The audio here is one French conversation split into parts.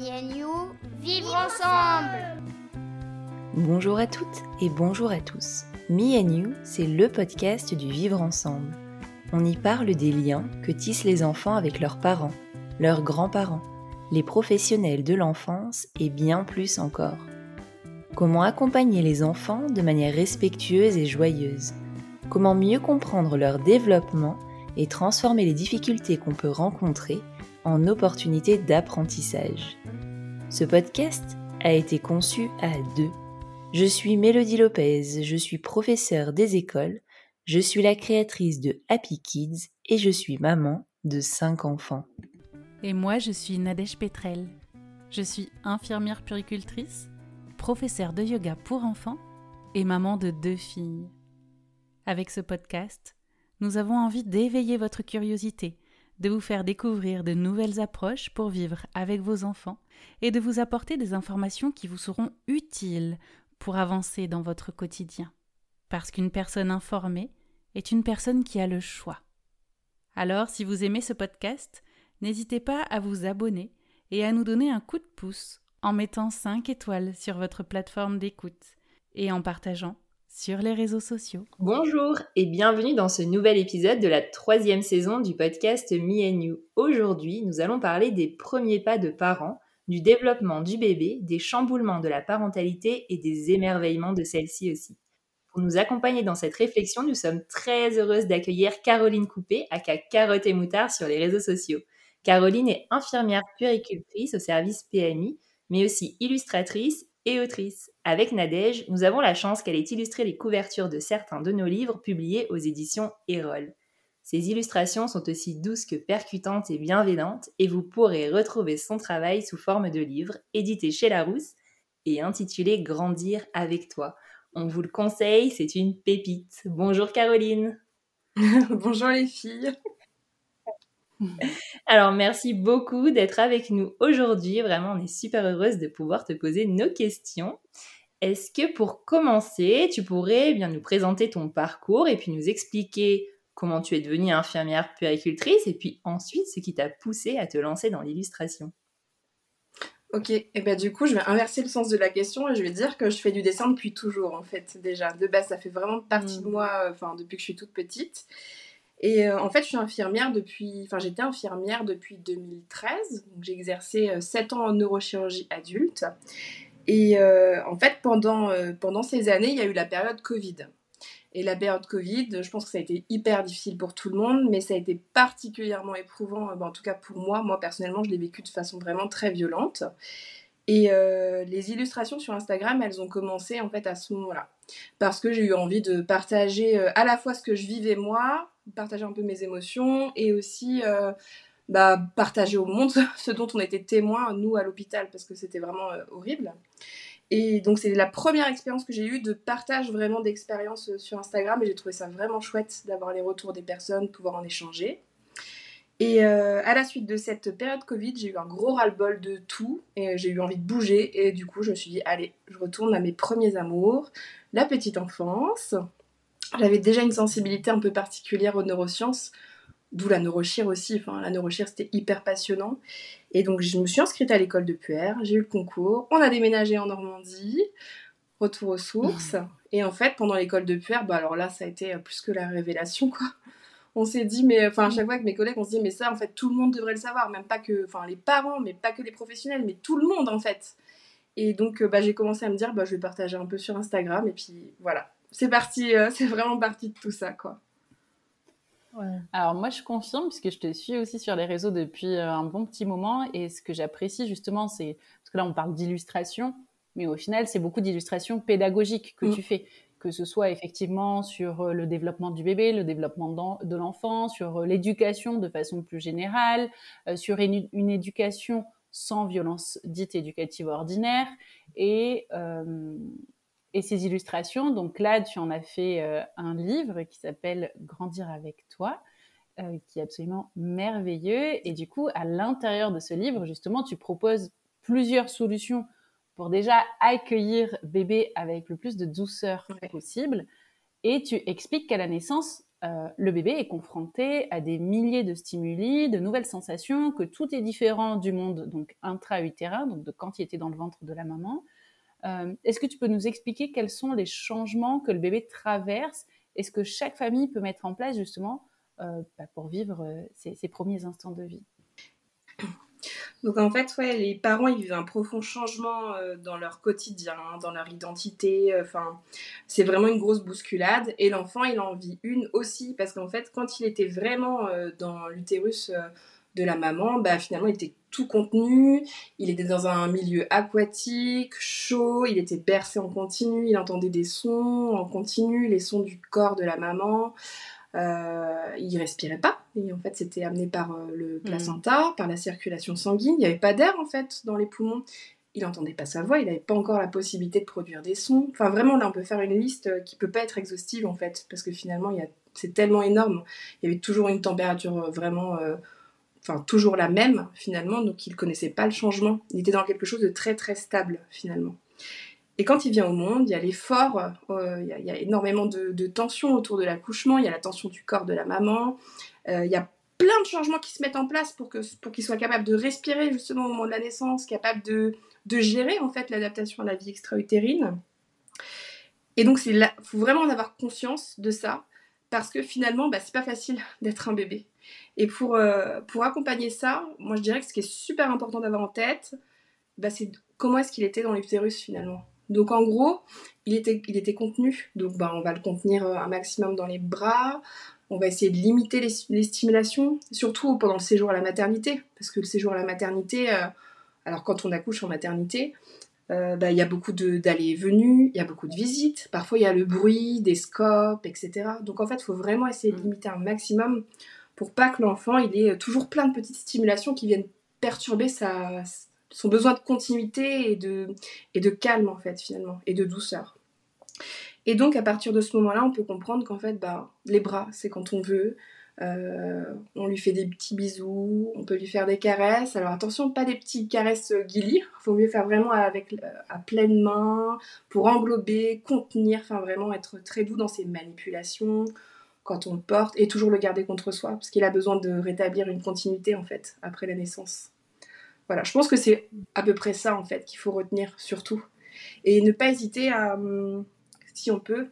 Me and you, vivre ensemble Bonjour à toutes et bonjour à tous. Me and You, c'est le podcast du vivre ensemble. On y parle des liens que tissent les enfants avec leurs parents, leurs grands-parents, les professionnels de l'enfance et bien plus encore. Comment accompagner les enfants de manière respectueuse et joyeuse? Comment mieux comprendre leur développement et transformer les difficultés qu'on peut rencontrer en opportunités d'apprentissage. Ce podcast a été conçu à deux. Je suis Mélodie Lopez, je suis professeure des écoles, je suis la créatrice de Happy Kids et je suis maman de cinq enfants. Et moi, je suis Nadège Petrel. Je suis infirmière puricultrice, professeure de yoga pour enfants et maman de deux filles. Avec ce podcast, nous avons envie d'éveiller votre curiosité, de vous faire découvrir de nouvelles approches pour vivre avec vos enfants et de vous apporter des informations qui vous seront utiles pour avancer dans votre quotidien. Parce qu'une personne informée est une personne qui a le choix. Alors, si vous aimez ce podcast, n'hésitez pas à vous abonner et à nous donner un coup de pouce en mettant 5 étoiles sur votre plateforme d'écoute et en partageant sur les réseaux sociaux. Bonjour et bienvenue dans ce nouvel épisode de la troisième saison du podcast Me and You. Aujourd'hui, nous allons parler des premiers pas de parents, du développement du bébé, des chamboulements de la parentalité et des émerveillements de celle-ci aussi. Pour nous accompagner dans cette réflexion, nous sommes très heureuses d'accueillir Caroline Coupé, aka Carotte et Moutard sur les réseaux sociaux. Caroline est infirmière puéricultrice au service PMI, mais aussi illustratrice et autrice. Avec Nadège, nous avons la chance qu'elle ait illustré les couvertures de certains de nos livres publiés aux éditions Erol. Ces illustrations sont aussi douces que percutantes et bienveillantes, et vous pourrez retrouver son travail sous forme de livre, édité chez Larousse et intitulé Grandir avec toi. On vous le conseille, c'est une pépite. Bonjour Caroline. Bonjour les filles. Alors, merci beaucoup d'être avec nous aujourd'hui. Vraiment, on est super heureuse de pouvoir te poser nos questions. Est-ce que pour commencer, tu pourrais bien nous présenter ton parcours et puis nous expliquer comment tu es devenue infirmière puéricultrice et puis ensuite ce qui t'a poussé à te lancer dans l'illustration? Ok, et ben du coup je vais inverser le sens de la question et je vais dire que je fais du dessin depuis toujours en fait déjà. De base ça fait vraiment partie de mmh. moi, enfin depuis que je suis toute petite. Et euh, en fait, je suis infirmière depuis. Enfin, j'étais infirmière depuis 2013. J'ai exercé 7 euh, ans en neurochirurgie adulte. Et euh, en fait, pendant, pendant ces années, il y a eu la période Covid. Et la période Covid, je pense que ça a été hyper difficile pour tout le monde, mais ça a été particulièrement éprouvant, en tout cas pour moi. Moi, personnellement, je l'ai vécu de façon vraiment très violente. Et les illustrations sur Instagram, elles ont commencé en fait à ce moment-là. Parce que j'ai eu envie de partager à la fois ce que je vivais moi, partager un peu mes émotions et aussi euh, bah, partager au monde ce dont on était témoin, nous, à l'hôpital, parce que c'était vraiment euh, horrible. Et donc, c'est la première expérience que j'ai eue de partage vraiment d'expérience euh, sur Instagram et j'ai trouvé ça vraiment chouette d'avoir les retours des personnes, pouvoir en échanger. Et à la suite de cette période Covid, j'ai eu un gros ras-le-bol de tout et j'ai eu envie de bouger. Et du coup, je me suis dit, allez, je retourne à mes premiers amours, la petite enfance, j'avais déjà une sensibilité un peu particulière aux neurosciences, d'où la neurochir aussi. Enfin, la neurochir, c'était hyper passionnant. Et donc, je me suis inscrite à l'école de Puer, j'ai eu le concours, on a déménagé en Normandie, retour aux sources. Mmh. Et en fait, pendant l'école de Puer, bah alors là, ça a été plus que la révélation, quoi. On s'est dit, mais enfin, à chaque fois avec mes collègues, on se dit, mais ça, en fait, tout le monde devrait le savoir, même pas que, enfin, les parents, mais pas que les professionnels, mais tout le monde, en fait. Et donc, bah, j'ai commencé à me dire, bah, je vais partager un peu sur Instagram, et puis voilà, c'est parti, euh, c'est vraiment parti de tout ça, quoi. Alors moi je confirme puisque je te suis aussi sur les réseaux depuis euh, un bon petit moment et ce que j'apprécie justement c'est parce que là on parle d'illustration mais au final c'est beaucoup d'illustrations pédagogiques que mm. tu fais que ce soit effectivement sur euh, le développement du bébé, le développement de l'enfant, sur l'éducation de façon plus générale, sur une, une, éducation sans violence dite éducative ordinaire et et ces illustrations, donc là, tu en as fait euh, un livre qui s'appelle Grandir avec toi, euh, qui est absolument merveilleux. Et du coup, à l'intérieur de ce livre, justement, tu proposes plusieurs solutions pour déjà accueillir bébé avec le plus de douceur possible. Et tu expliques qu'à la naissance, euh, le bébé est confronté à des milliers de stimuli, de nouvelles sensations, que tout est différent du monde donc intra-utérin, donc de quand il était dans le ventre de la maman. Euh, est-ce que tu peux nous expliquer quels sont les changements que le bébé traverse et ce que chaque famille peut mettre en place justement euh, bah, pour vivre ses premiers instants de vie? Donc en fait, ouais, les parents ils vivent un profond changement euh, dans leur quotidien, dans leur identité. Euh, enfin, c'est vraiment une grosse bousculade. Et l'enfant, il en vit une aussi parce qu'en fait, quand il était vraiment euh, dans l'utérus de la maman, bah finalement, il était tout contenu. Il était dans un milieu aquatique, chaud. Il était bercé en continu. Il entendait des sons en continu, les sons du corps de la maman. Euh, il respirait pas. Et en fait, c'était amené par euh, le hmm. placenta, par la circulation sanguine. Il n'y avait pas d'air en fait dans les poumons. Il n'entendait pas sa voix, il n'avait pas encore la possibilité de produire des sons. Enfin, vraiment, là, on peut faire une liste euh, qui peut pas être exhaustive en fait, parce que finalement, il c'est tellement énorme. Il y avait toujours une température vraiment, enfin, toujours la même finalement, donc il connaissait pas le changement. Il était dans quelque chose de très très stable finalement. Et quand il vient au monde, il y a l'effort, euh, il, y a énormément de, tensions autour de l'accouchement, il y a la tension du corps de la maman, euh, il y a plein de changements qui se mettent en place pour qu'il soit capable de respirer justement au moment de la naissance, capable de, de gérer en fait l'adaptation à la vie extra-utérine. Et donc il faut vraiment en avoir conscience de ça, parce que finalement, bah, c'est pas facile d'être un bébé. Et pour, euh, pour accompagner ça, moi je dirais que ce qui est super important d'avoir en tête, bah, c'est comment est-ce qu'il était dans l'utérus finalement. Donc en gros, il était, il était contenu. Donc bah, on va le contenir euh, un maximum dans les bras. On va essayer de limiter les, stimulations, surtout pendant le séjour à la maternité. Parce que le séjour à la maternité, euh, alors quand on accouche en maternité, euh, bah, il y a beaucoup d'allées et venues, il y a beaucoup de visites. Parfois il y a le bruit, des scopes, etc. Donc en fait, il faut vraiment essayer de mm. limiter un maximum pour pas que l'enfant il ait toujours plein de petites stimulations qui viennent perturber son besoin de continuité et de, calme en fait finalement, et de douceur. Et donc à partir de ce moment-là, on peut comprendre qu'en fait, bah, les bras, c'est quand on veut. Euh, on lui fait des petits bisous, on peut lui faire des caresses. Alors attention, pas des petites caresses guilly, il faut mieux faire vraiment avec à pleine main pour englober, contenir, enfin vraiment être très doux dans ses manipulations quand on le porte et toujours le garder contre soi parce qu'il a besoin de rétablir une continuité en fait après la naissance. Voilà, je pense que c'est à peu près ça en fait qu'il faut retenir surtout. Et ne pas hésiter à, hum, si on peut,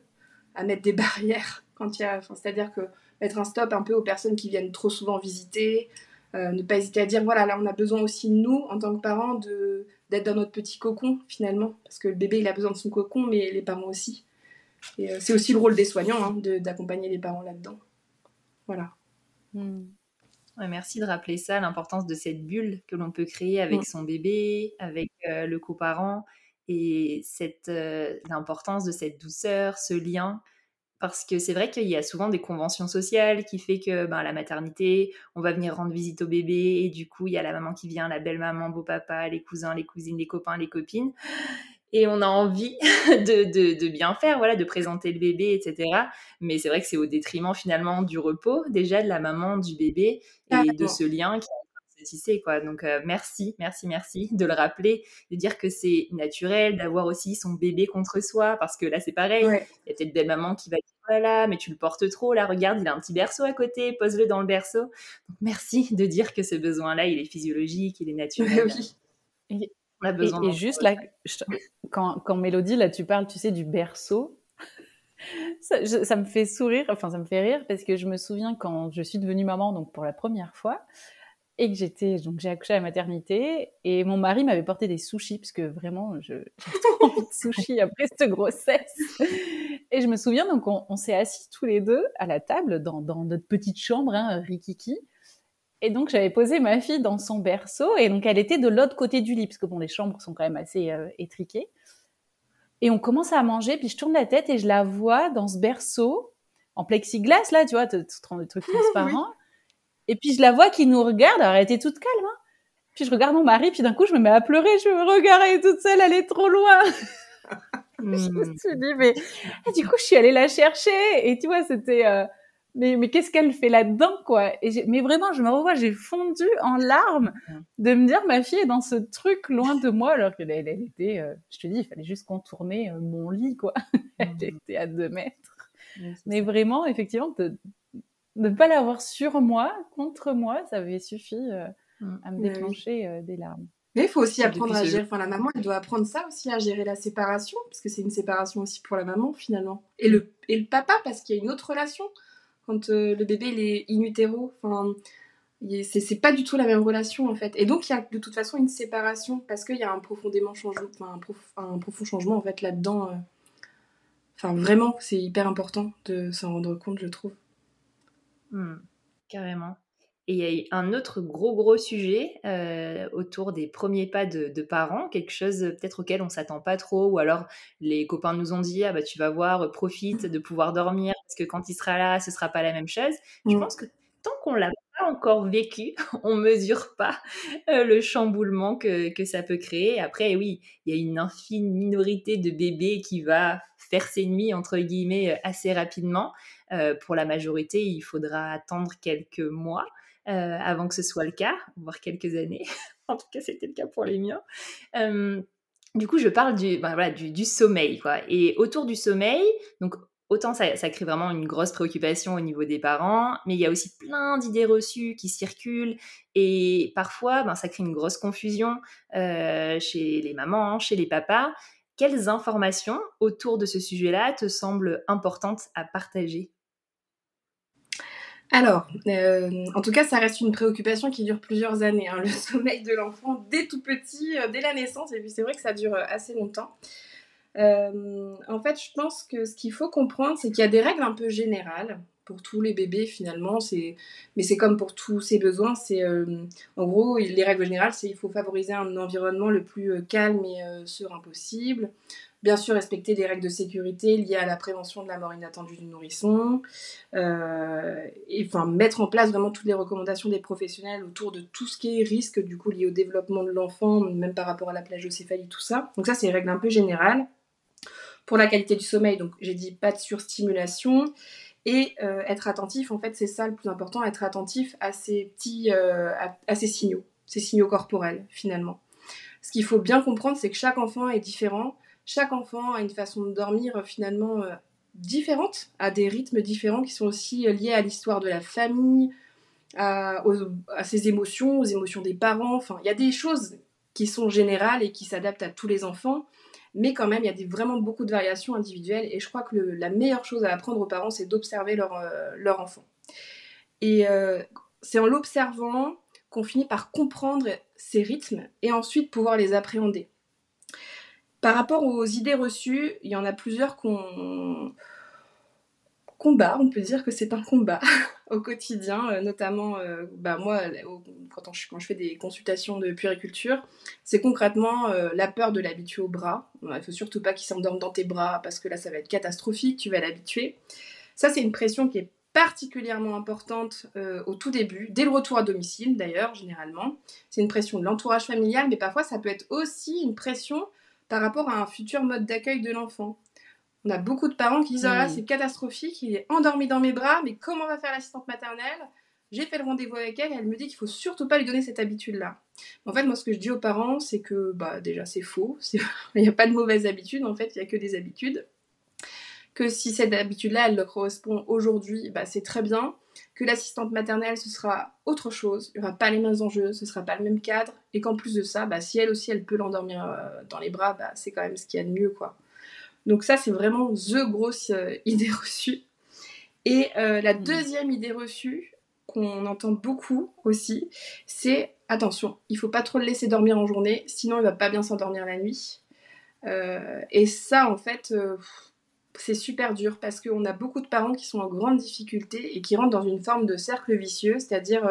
à mettre des barrières quand il y a. C'est-à-dire que mettre un stop un peu aux personnes qui viennent trop souvent visiter. Euh, ne pas hésiter à dire voilà, là on a besoin aussi, nous, en tant que parents, de, d'être dans notre petit cocon finalement. Parce que le bébé il a besoin de son cocon, mais les parents aussi. Et euh, c'est aussi le rôle des soignants hein, d'accompagner les parents là-dedans. Voilà. Hmm merci de rappeler ça, l'importance de cette bulle que l'on peut créer avec mmh. son bébé, avec euh, le coparent, et cette euh, l'importance de cette douceur, ce lien. Parce que c'est vrai qu'il y a souvent des conventions sociales qui fait que ben, la maternité, on va venir rendre visite au bébé et du coup il y a la maman qui vient, la belle maman, beau papa, les cousins, les cousines, les copains, les copines et on a envie de, bien faire, voilà, de présenter le bébé, etc. Mais c'est vrai que c'est au détriment finalement du repos déjà de la maman, du bébé et de ce lien qui est tissé, quoi. Donc euh, merci, merci, merci de le rappeler, de dire que c'est naturel d'avoir aussi son bébé contre soi, parce que là c'est pareil. Il y a peut-être belle maman qui va dire voilà, mais tu le portes trop, là regarde, il a un petit berceau à côté, pose-le dans le berceau. Donc merci de dire que ce besoin-là, il est physiologique, il est naturel. Oui. Et, juste là, quand, quand Mélodie, là, tu parles, tu sais, du berceau, ça, me fait sourire, enfin, ça me fait rire parce que je me souviens quand je suis devenue maman, donc pour la première fois, et que j'étais, donc j'ai accouché à la maternité, et mon mari m'avait porté des sushis, parce que vraiment, j'ai trop envie de sushis après cette grossesse. Et je me souviens, donc, on, s'est assis tous les deux à la table dans, dans notre petite chambre, hein, Rikiki. Et donc, j'avais posé ma fille dans son berceau, et donc elle était de l'autre côté du lit, parce que bon, les chambres sont quand même assez euh, étriquées. Et on commence à manger, puis je tourne la tête et je la vois dans ce berceau, en plexiglas, là, tu vois, tu te rends des trucs transparents. Et puis je la vois qui nous regarde, alors elle était toute calme, hein. Puis je regarde mon mari, puis d'un coup, je me mets à pleurer, je me regarde, toute seule, elle est trop loin. je me hmm. suis dit, mais et du coup, je suis allée la chercher, et tu vois, c'était. Euh, mais, mais qu'est-ce qu'elle fait là-dedans, quoi? Et Mais vraiment, je me revois, j'ai fondu en larmes de me dire, ma fille est dans ce truc loin de moi, alors qu'elle elle, était, euh, je te dis, il fallait juste contourner euh, mon lit, quoi. elle était à deux mètres. Mais vraiment, effectivement, de ne pas l'avoir sur moi, contre moi, ça avait suffi mm. à me déclencher des larmes. Mais il faut aussi apprendre à gérer. Enfin, la maman, elle doit apprendre ça aussi, à gérer la séparation, parce que c'est une séparation aussi pour la maman, finalement. Et le, et le papa, parce qu'il y a une autre relation. Quand le bébé, est in utero, enfin, c'est pas du tout la même relation en fait. Et donc il y a de toute façon une séparation parce qu'il y a un profondément changement, un, profond changement en fait là-dedans. Euh. Enfin vraiment, c'est hyper important de s'en rendre compte, je trouve. Hmm, carrément. Et il y a un autre gros gros sujet euh, autour des premiers pas de, parents, quelque chose peut-être auquel on s'attend pas trop, ou alors les copains nous ont dit ah bah tu vas voir, profite de pouvoir dormir parce que quand il sera là, ce sera pas la même chose. Je mm. pense que tant qu'on l'a pas encore vécu, on mesure pas euh, le chamboulement que, que, ça peut créer. Après, oui, il y a une infime minorité de bébés qui va faire ses nuits, entre guillemets, euh, assez rapidement. Euh, pour la majorité, il faudra attendre quelques mois avant que ce soit le cas, voire quelques années. en tout cas, c'était le cas pour les miens. du coup, je parle du, ben du, sommeil. Quoi. Et autour du sommeil, donc autant ça, crée vraiment une grosse préoccupation au niveau des parents, mais il y a aussi plein d'idées reçues qui circulent et parfois ben, ça crée une grosse confusion euh, chez les mamans, chez les papas. Quelles informations autour de ce sujet-là te semblent importantes à partager? Alors, euh, en tout cas, ça reste une préoccupation qui dure plusieurs années. Hein, le sommeil de l'enfant dès tout petit, euh, dès la naissance, et puis c'est vrai que ça dure assez longtemps. Euh, en fait, je pense que ce qu'il faut comprendre, c'est qu'il y a des règles un peu générales pour tous les bébés finalement. Mais c'est comme pour tous ces besoins. C'est, euh, en gros, les règles générales, c'est qu'il faut favoriser un environnement le plus euh, calme et serein possible. Bien sûr, respecter des règles de sécurité liées à la prévention de la mort inattendue du nourrisson. et enfin, mettre en place vraiment toutes les recommandations des professionnels autour de tout ce qui est risque du coup lié au développement de l'enfant, même par rapport à la plagiocéphalie, tout ça. Donc ça, c'est des règles un peu générales. Pour la qualité du sommeil, donc j'ai dit pas de surstimulation. Et euh, être attentif, en fait, c'est ça le plus important, être attentif à ces petits, euh, à, ces signaux, ces signaux corporels, finalement. Ce qu'il faut bien comprendre, c'est que chaque enfant est différent. Chaque enfant a une façon de dormir, euh, finalement, différente, a des rythmes différents qui sont aussi liés à l'histoire de la famille, à, à, ses émotions, aux émotions des parents. Enfin, il y a des choses qui sont générales et qui s'adaptent à tous les enfants. Mais quand même, il y a vraiment beaucoup de variations individuelles et je crois que la meilleure chose à apprendre aux parents, c'est d'observer leur, euh, enfant. Et euh, c'est en l'observant qu'on finit par comprendre ces rythmes et ensuite pouvoir les appréhender. Par rapport aux idées reçues, il y en a plusieurs qu'on combat, on peut dire que c'est un combat au quotidien, euh, notamment euh, bah, moi, quand, je, fais des consultations de puériculture, c'est concrètement euh, la peur de l'habituer au bras. Il ne faut surtout pas qu'il s'endorme dans tes bras parce que là, ça va être catastrophique, tu vas l'habituer. Ça, c'est une pression qui est particulièrement importante au tout début, dès le retour à domicile d'ailleurs, généralement. C'est une pression de l'entourage familial, mais parfois ça peut être aussi une pression par rapport à un futur mode d'accueil de l'enfant. On a beaucoup de parents qui disent Ah là, mm. c'est catastrophique, il est endormi dans mes bras, mais comment va faire l'assistante maternelle? J'ai fait le rendez-vous avec elle et elle me dit qu'il faut surtout pas lui donner cette habitude-là. En fait, moi, ce que je dis aux parents, c'est que bah, déjà, c'est faux. il n'y a pas de mauvaises habitudes, en fait, il n'y a que des habitudes. Que si cette habitude-là, elle leur correspond aujourd'hui, bah, c'est très bien. Que l'assistante maternelle, ce sera autre chose, il n'y aura pas les mêmes enjeux, ce sera pas le même cadre. Et qu'en plus de ça, bah, si elle aussi, elle peut l'endormir euh, dans les bras, bah, c'est quand même ce qu'il y a de mieux, quoi. Donc ça, c'est vraiment the grosse euh, idée reçue. Et euh, la hmm. deuxième idée reçue qu'on entend beaucoup aussi, c'est attention, il faut pas trop le laisser dormir en journée, sinon il va pas bien s'endormir la nuit. Euh, et ça, en fait, c'est super dur parce qu'on a beaucoup de parents qui sont en grande difficulté et qui rentrent dans une forme de cercle vicieux, c'est-à-dire,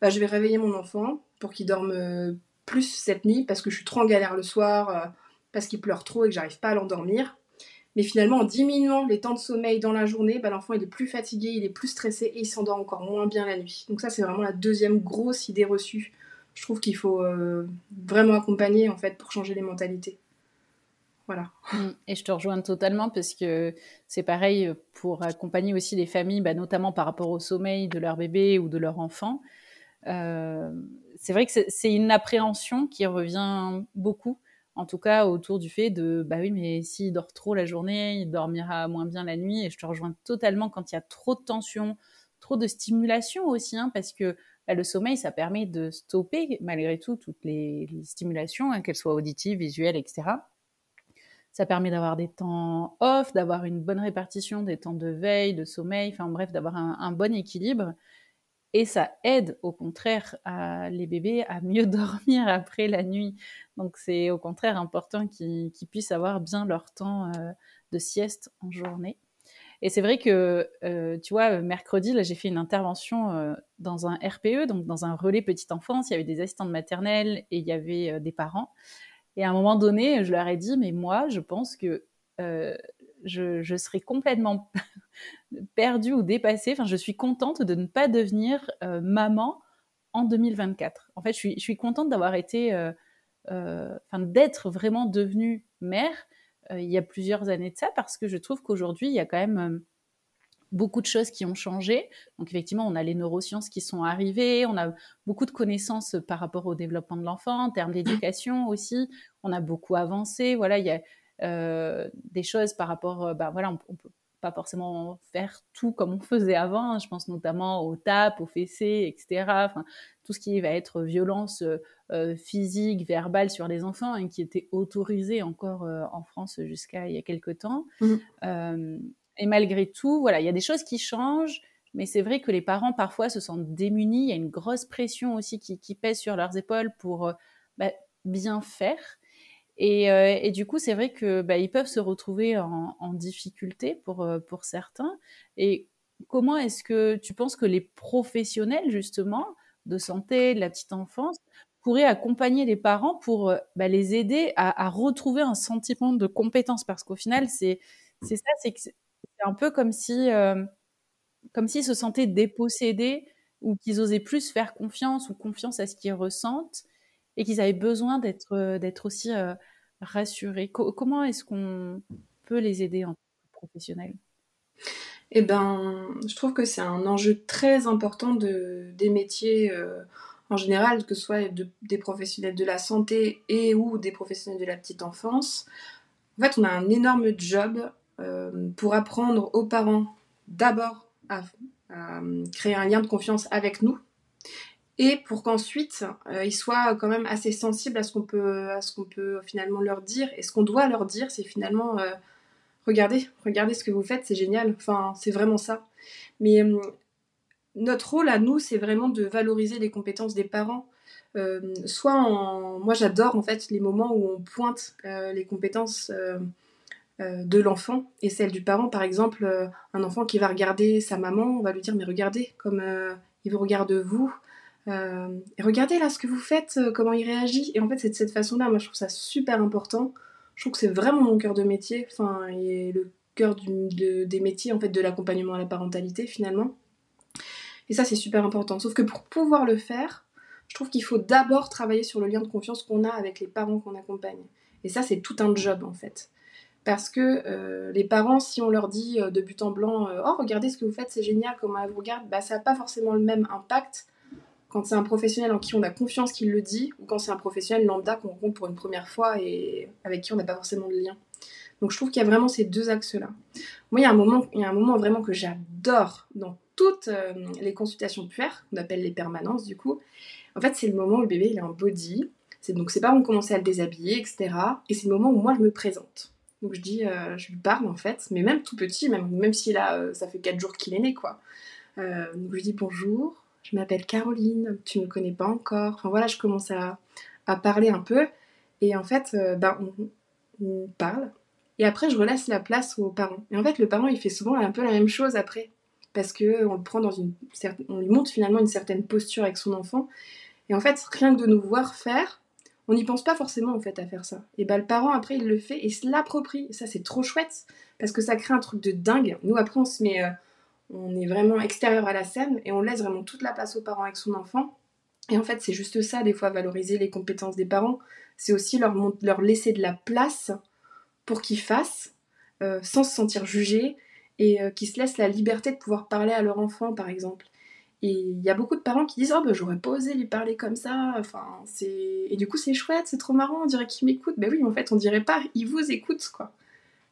bah, je vais réveiller mon enfant pour qu'il dorme plus cette nuit parce que je suis trop en galère le soir, parce qu'il pleure trop et que j'arrive pas à l'endormir. Mais finalement, en diminuant les temps de sommeil dans la journée, bah, l'enfant est plus fatigué, il est plus stressé et il s'endort encore moins bien la nuit. Donc ça, c'est vraiment la deuxième grosse idée reçue. Je trouve qu'il faut euh, vraiment accompagner en fait pour changer les mentalités. Mm. Et je te rejoins totalement parce que c'est pareil pour accompagner aussi les familles, bah, notamment par rapport au sommeil de leur bébé ou de leur enfant. Euh, c'est vrai que c'est une appréhension qui revient beaucoup En tout cas, autour du fait de, bah oui, mais s'il dort trop la journée, il dormira moins bien la nuit. Et je te rejoins totalement quand il y a trop de tension, trop de stimulation aussi, hein, parce que bah, le sommeil, ça permet de stopper malgré tout toutes les, stimulations, hein, qu'elles soient auditives, visuelles, etc. Ça permet d'avoir des temps off, d'avoir une bonne répartition des temps de veille, de sommeil, enfin bref, d'avoir un, bon équilibre. Et ça aide au contraire les bébés à mieux dormir après la nuit. Donc c'est au contraire important qu'ils puissent avoir bien leur temps euh, de sieste en journée. Et c'est vrai que, euh, tu vois, mercredi, là, j'ai fait une intervention euh, dans un RPE, donc dans un relais petite enfance. Il y avait des assistantes maternelles et il y avait des parents. Et à un moment donné, je leur ai dit, mais moi, je pense que euh, je, je, serais complètement perdue ou dépassée. Enfin, je suis contente de ne pas devenir euh, maman en 2024. En fait, je suis, je suis contente d'avoir été, euh, enfin, d'être vraiment devenue mère il y a plusieurs années de ça, parce que je trouve qu'aujourd'hui, il y a quand même beaucoup de choses qui ont changé. Donc effectivement, on a les neurosciences qui sont arrivées, on a beaucoup de connaissances par rapport au développement de l'enfant, en termes d'éducation aussi. On a beaucoup avancé. Voilà, il y a euh, des choses par rapport, euh, bah, voilà, on, ne peut pas forcément faire tout comme on faisait avant. Hein. Je pense notamment aux tapes, aux fessées, etc. Enfin, tout ce qui va être violence euh, physique, verbale sur les enfants, hein, qui était autorisé encore en France jusqu'à il y a quelques temps. Mmh. Et malgré tout, voilà, il y a des choses qui changent, mais c'est vrai que les parents parfois se sentent démunis. Il y a une grosse pression aussi qui, pèse sur leurs épaules pour euh, bah, bien faire. Euh, et, du coup, c'est vrai que bah, ils peuvent se retrouver en, difficulté pour, euh, pour certains. Et comment est-ce que tu penses que les professionnels justement de santé, de la petite enfance, pourraient accompagner les parents pour bah, les aider à, à, retrouver un sentiment de compétence? Parce qu'au final, c'est c'est ça, c'est que c'est un peu comme si, euh, s'ils se sentaient dépossédés ou qu'ils osaient plus faire confiance ou confiance à ce qu'ils ressentent et qu'ils avaient besoin d'être, euh, d'être aussi euh, rassurés. comment est-ce qu'on peut les aider en tant que professionnels? Eh ben, je trouve que c'est un enjeu très important de, des métiers en général, que ce soit des professionnels de la santé et ou des professionnels de la petite enfance. En fait, on a un énorme job euh, pour apprendre aux parents d'abord à, créer un lien de confiance avec nous et pour qu'ensuite euh, ils soient quand même assez sensibles à ce qu'on peut, à peut finalement leur dire. Et ce qu'on doit leur dire, c'est finalement euh, regardez, regardez ce que vous faites, c'est génial. Enfin, c'est vraiment ça. Mais notre rôle à nous, c'est vraiment de valoriser les compétences des parents. soit en... moi j'adore en fait les moments où on pointe les compétences euh, de l'enfant et celle du parent. Par exemple, euh, un enfant qui va regarder sa maman, on va lui dire mais regardez comme euh, il vous regarde vous. et regardez là ce que vous faites, comment il réagit. Et en fait, c'est de cette façon-là. Moi, je trouve ça super important. Je trouve que c'est vraiment mon cœur de métier. Enfin, et le cœur des métiers en fait de l'accompagnement à la parentalité finalement. Et ça, c'est super important. Sauf que pour pouvoir le faire, je trouve qu'il faut d'abord travailler sur le lien de confiance qu'on a avec les parents qu'on accompagne. Et ça, c'est tout un job en fait. Parce que euh, les parents, si on leur dit euh, de but en blanc, euh, oh regardez ce que vous faites, c'est génial, comment elle vous regarde, bah, ça n'a pas forcément le même impact quand c'est un professionnel en qui on a confiance qui le dit, ou quand c'est un professionnel lambda qu'on rencontre pour une première fois et avec qui on n'a pas forcément de lien. Donc je trouve qu'il y a vraiment ces deux axes-là. Moi, il y, a un moment, il y a un moment vraiment que j'adore dans toutes les consultations puères, qu'on appelle les permanences du coup. En fait, c'est le moment où le bébé il est en body. C'est donc ses parents ont commencé à le déshabiller, etc. Et c'est le moment où moi je me présente. Donc je dis, euh, je lui parle en fait, mais même tout petit, même, même si là, euh, ça fait 4 jours qu'il est né, quoi. Euh, donc je lui dis bonjour, je m'appelle Caroline, tu ne me connais pas encore. Enfin voilà, je commence à, parler un peu. Et en fait, ben, on, parle. Et après, je relaisse la place aux parents. Et en fait, le parent, il fait souvent un peu la même chose après. Parce que on le prend dans une on lui montre finalement une certaine posture avec son enfant. Et en fait, rien que de nous voir faire, on n'y pense pas forcément en fait à faire ça. Et bah le parent après il le fait et se l'approprie. ça c'est trop chouette parce que ça crée un truc de dingue. Nous après on se met, euh, on est vraiment extérieur à la scène et on laisse vraiment toute la place aux parents avec son enfant. Et en fait c'est juste ça des fois valoriser les compétences des parents. C'est aussi leur, laisser de la place pour qu'ils fassent euh, sans se sentir jugés et euh, qu'ils se laissent la liberté de pouvoir parler à leur enfant par exemple. Et il y a beaucoup de parents qui disent Oh, bah, j'aurais pas osé lui parler comme ça. Enfin, c'est... Et du coup, c'est chouette, c'est trop marrant, on dirait qu'il m'écoute. Ben oui, en fait, on dirait pas, il vous écoute, quoi.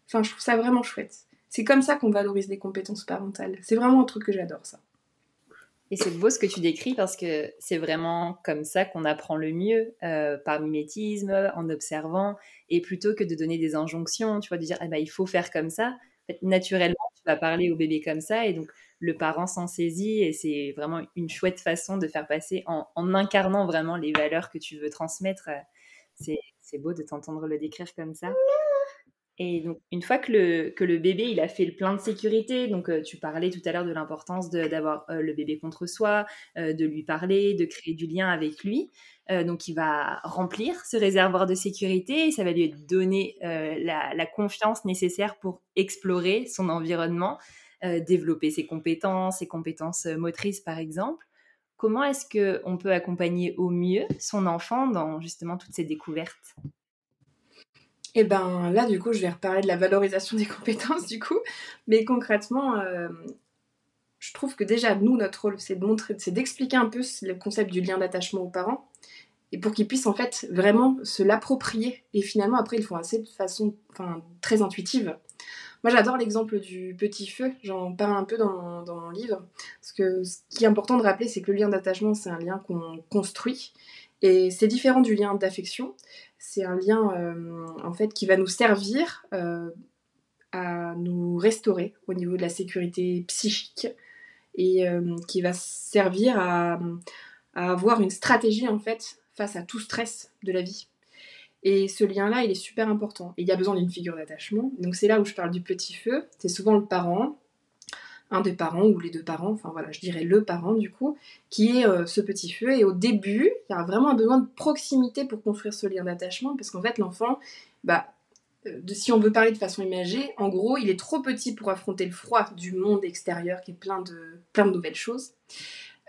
Enfin, je trouve ça vraiment chouette. C'est comme ça qu'on valorise les compétences parentales. C'est vraiment un truc que j'adore, ça. Et c'est beau ce que tu décris parce que c'est vraiment comme ça qu'on apprend le mieux, euh, par mimétisme, en observant, et plutôt que de donner des injonctions, tu vois, de dire eh ben, il faut faire comme ça. naturellement, tu vas parler au bébé comme ça, et donc le parent s'en saisit, et c'est vraiment une chouette façon de faire passer en, incarnant vraiment les valeurs que tu veux transmettre. C'est beau de t'entendre le décrire comme ça. Et donc, une fois que le, que le bébé il a fait le plein de sécurité, donc euh, tu parlais tout à l'heure de l'importance d'avoir euh, le bébé contre soi, euh, de lui parler, de créer du lien avec lui. donc, il va remplir ce réservoir de sécurité et ça va lui donner la, confiance nécessaire pour explorer son environnement, développer ses compétences, ses compétences motrices par exemple. Comment est-ce qu'on peut accompagner au mieux son enfant dans justement toutes ces découvertes? Eh ben là, du coup, je vais reparler de la valorisation des compétences, du coup. Mais concrètement, euh, je trouve que déjà, nous, notre rôle, c'est de montrer, c'est d'expliquer un peu le concept du lien d'attachement aux parents. Et pour qu'ils puissent en fait vraiment se l'approprier. Et finalement, après, ils le font assez de façon enfin, très intuitive. Moi, j'adore l'exemple du petit feu. J'en parle un peu dans, dans mon livre. Parce que ce qui est important de rappeler, c'est que le lien d'attachement, c'est un lien qu'on construit. Et c'est différent du lien d'affection c'est un lien euh, en fait qui va nous servir euh, à nous restaurer au niveau de la sécurité psychique et euh, qui va servir à, avoir une stratégie en fait face à tout stress de la vie. Et ce lien-là, il est super important. il y a besoin d'une figure d'attachement. Donc c'est là où je parle du petit feu. C'est souvent le parent un des parents ou les deux parents, enfin voilà, je dirais le parent du coup, qui est euh, ce petit feu. Et au début, il y a vraiment un besoin de proximité pour construire ce lien d'attachement, parce qu'en fait, l'enfant, bah, euh, si on veut parler de façon imagée, en gros, il est trop petit pour affronter le froid du monde extérieur qui est plein de, plein de nouvelles choses.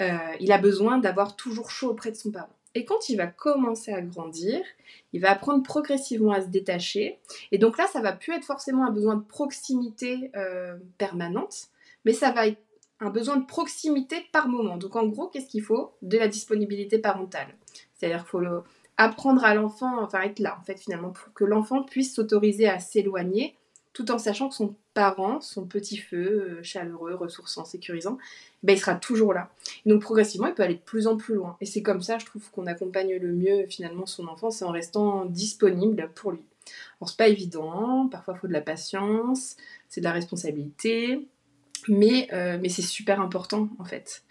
Euh, il a besoin d'avoir toujours chaud auprès de son parent. Et quand il va commencer à grandir, il va apprendre progressivement à se détacher. Et donc là, ça va plus être forcément un besoin de proximité permanente, mais ça va être un besoin de proximité par moment. Donc en gros, qu'est-ce qu'il faut? De la disponibilité parentale. C'est-à-dire qu'il faut apprendre à l'enfant, enfin être là en fait finalement, pour que l'enfant puisse s'autoriser à s'éloigner tout en sachant que son parent, son petit feu, euh, chaleureux, ressourçant, sécurisant, ben, il sera toujours là. Donc progressivement, il peut aller de plus en plus loin. Et c'est comme ça, je trouve, qu'on accompagne le mieux finalement son enfant, c'est en restant disponible pour lui. Alors c'est pas évident, parfois il faut de la patience, c'est de la responsabilité, mais, euh, mais c'est super important en fait.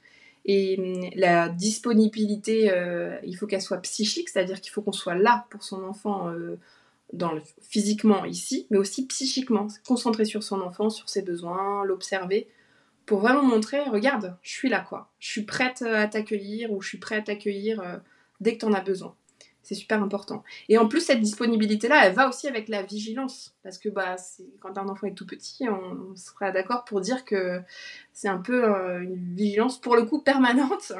Et hum, la disponibilité, euh, il faut qu'elle soit psychique, c'est-à-dire qu'il faut qu'on soit là pour son enfant dans le, physiquement ici, mais aussi psychiquement, concentrer sur son enfant, sur ses besoins, l'observer, pour vraiment montrer, regarde, je suis là quoi, je suis prête à t'accueillir ou je suis prête à t'accueillir dès que tu en as besoin. C'est super important. Et en plus, cette disponibilité-là, elle va aussi avec la vigilance. Parce que bah, quand un enfant est tout petit, on, sera d'accord pour dire que c'est un peu euh, une vigilance, pour le coup, permanente.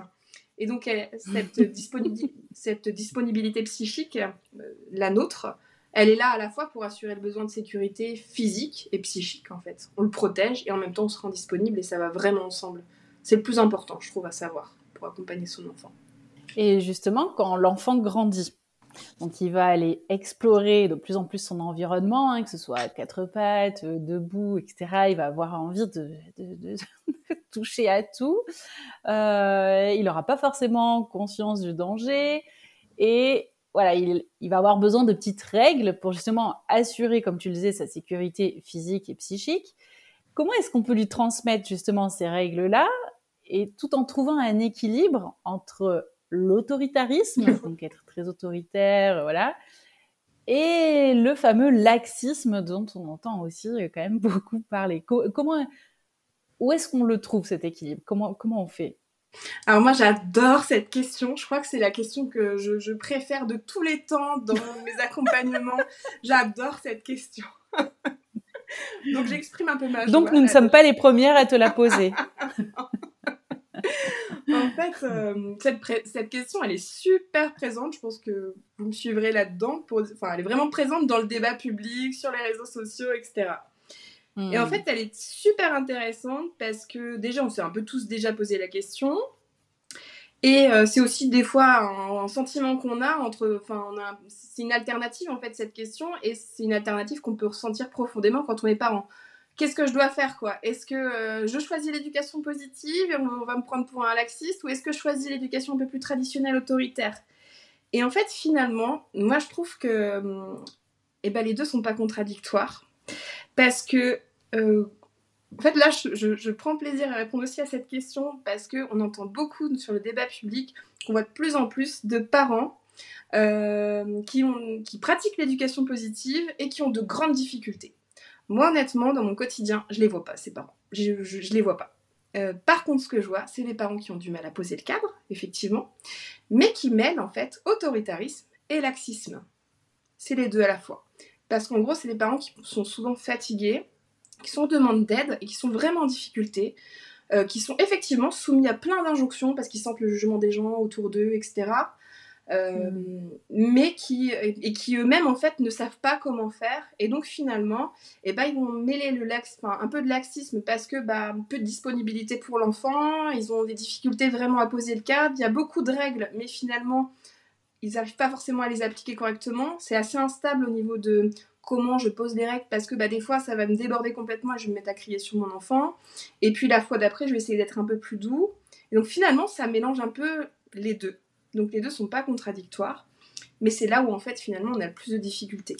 Et donc, cette, disponibilité, cette disponibilité psychique, euh, la nôtre, elle est là à la fois pour assurer le besoin de sécurité physique et psychique, en fait. On le protège et en même temps, on se rend disponible et ça va vraiment ensemble. C'est le plus important, je trouve, à savoir pour accompagner son enfant. Et justement, quand l'enfant grandit, donc il va aller explorer de plus en plus son environnement, hein, que ce soit à quatre pattes, euh, debout, etc. Il va avoir envie de, toucher à tout. Euh, il n'aura pas forcément conscience du danger. Et voilà, il, va avoir besoin de petites règles pour justement assurer, comme tu le disais, sa sécurité physique et psychique. Comment est-ce qu'on peut lui transmettre justement ces règles-là? Et tout en trouvant un équilibre entre l'autoritarisme, donc être très autoritaire, voilà, et le fameux laxisme dont on entend aussi euh, quand même beaucoup parler. comment, où est-ce qu'on le trouve cet équilibre? Comment, comment on fait? Alors moi j'adore cette question, je crois que c'est la question que je, préfère de tous les temps dans mes accompagnements. j'adore cette question. Donc j'exprime un peu ma joie. Donc nous ne sommes pas les premières à te la poser. en fait, euh, cette, question, elle est super présente. Je pense que vous me suivrez là-dedans. Enfin, elle est vraiment présente dans le débat public, sur les réseaux sociaux, etc. Et en hmm. fait, elle est super intéressante parce que déjà, on s'est un peu tous déjà posé la question. Et euh, c'est aussi des fois un, sentiment qu'on a entre, enfin, c'est une alternative en fait cette question, et c'est une alternative qu'on peut ressentir profondément quand on est parent. Qu'est-ce que je dois faire quoi? Est-ce que euh, je choisis l'éducation positive et on va me prendre pour un laxiste, ou est-ce que je choisis l'éducation un peu plus traditionnelle autoritaire? Et en fait, finalement, moi je trouve que, hum, eh ben, les deux sont pas contradictoires, parce que euh, en fait, là, je, prends plaisir à répondre aussi à cette question parce qu'on entend beaucoup sur le débat public qu'on voit de plus en plus de parents euh, qui, pratiquent l'éducation positive et qui ont de grandes difficultés. Moi, honnêtement, dans mon quotidien, je les vois pas, ces parents. Je, je, les vois pas. Euh, par contre, ce que je vois, c'est les parents qui ont du mal à poser le cadre, effectivement, mais qui mêlent en fait autoritarisme et laxisme. C'est les deux à la fois. Parce qu'en gros, c'est les parents qui sont souvent fatigués, qui sont en demande d'aide et qui sont vraiment en difficulté, euh, qui sont effectivement soumis à plein d'injonctions parce qu'ils sentent le jugement des gens autour d'eux, etc. Euh, mais qui et qui eux-mêmes en fait ne savent pas comment faire. Et donc finalement eh ben, ils vont mêler le lax, un peu de laxisme parce que bah, peu de disponibilité pour l'enfant ils ont des difficultés vraiment à poser le cadre. Il y a beaucoup de règles mais finalement ils n'arrivent pas forcément à les appliquer correctement. C'est assez instable au niveau de comment je pose les règles parce que bah, des fois ça va me déborder complètement et je vais me mettre à crier sur mon enfant. Et puis la fois d'après, je vais essayer d'être un peu plus doux. Et donc finalement, ça mélange un peu les deux. Donc les deux sont pas contradictoires, mais c'est là où en fait finalement on a le plus de difficultés.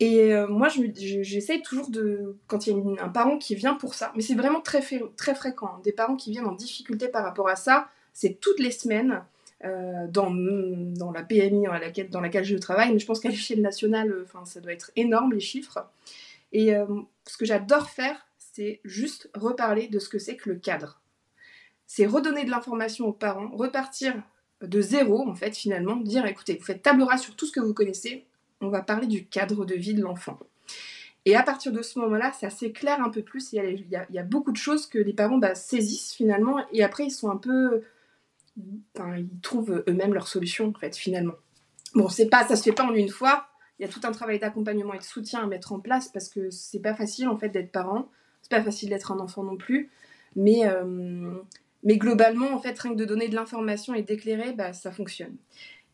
Et euh, moi, j'essaye toujours de, quand il y a un parent qui vient pour ça, mais c'est vraiment très, très fréquent, hein. des parents qui viennent en difficulté par rapport à ça, c'est toutes les semaines. Euh, dans, la PMI dans laquelle, dans laquelle je travaille, mais je pense qu'à l'échelle nationale, euh, enfin, ça doit être énorme les chiffres. Et euh, ce que j'adore faire, c'est juste reparler de ce que c'est que le cadre. C'est redonner de l'information aux parents, repartir de zéro, en fait, finalement, dire écoutez, vous faites table rase sur tout ce que vous connaissez, on va parler du cadre de vie de l'enfant. Et à partir de ce moment-là, ça s'éclaire un peu plus. Il y, a, il y a, beaucoup de choses que les parents bah, saisissent finalement, et après ils sont un peu ils trouvent eux-mêmes leur solution, en fait, finalement. Bon, c'est pas, ça se fait pas en une fois. Il y a tout un travail d'accompagnement et de soutien à mettre en place parce que c'est pas facile, en fait, d'être parent. C'est pas facile d'être un enfant non plus. Mais, euh, mais globalement, en fait, rien que de donner de l'information et d'éclairer, bah, ça fonctionne.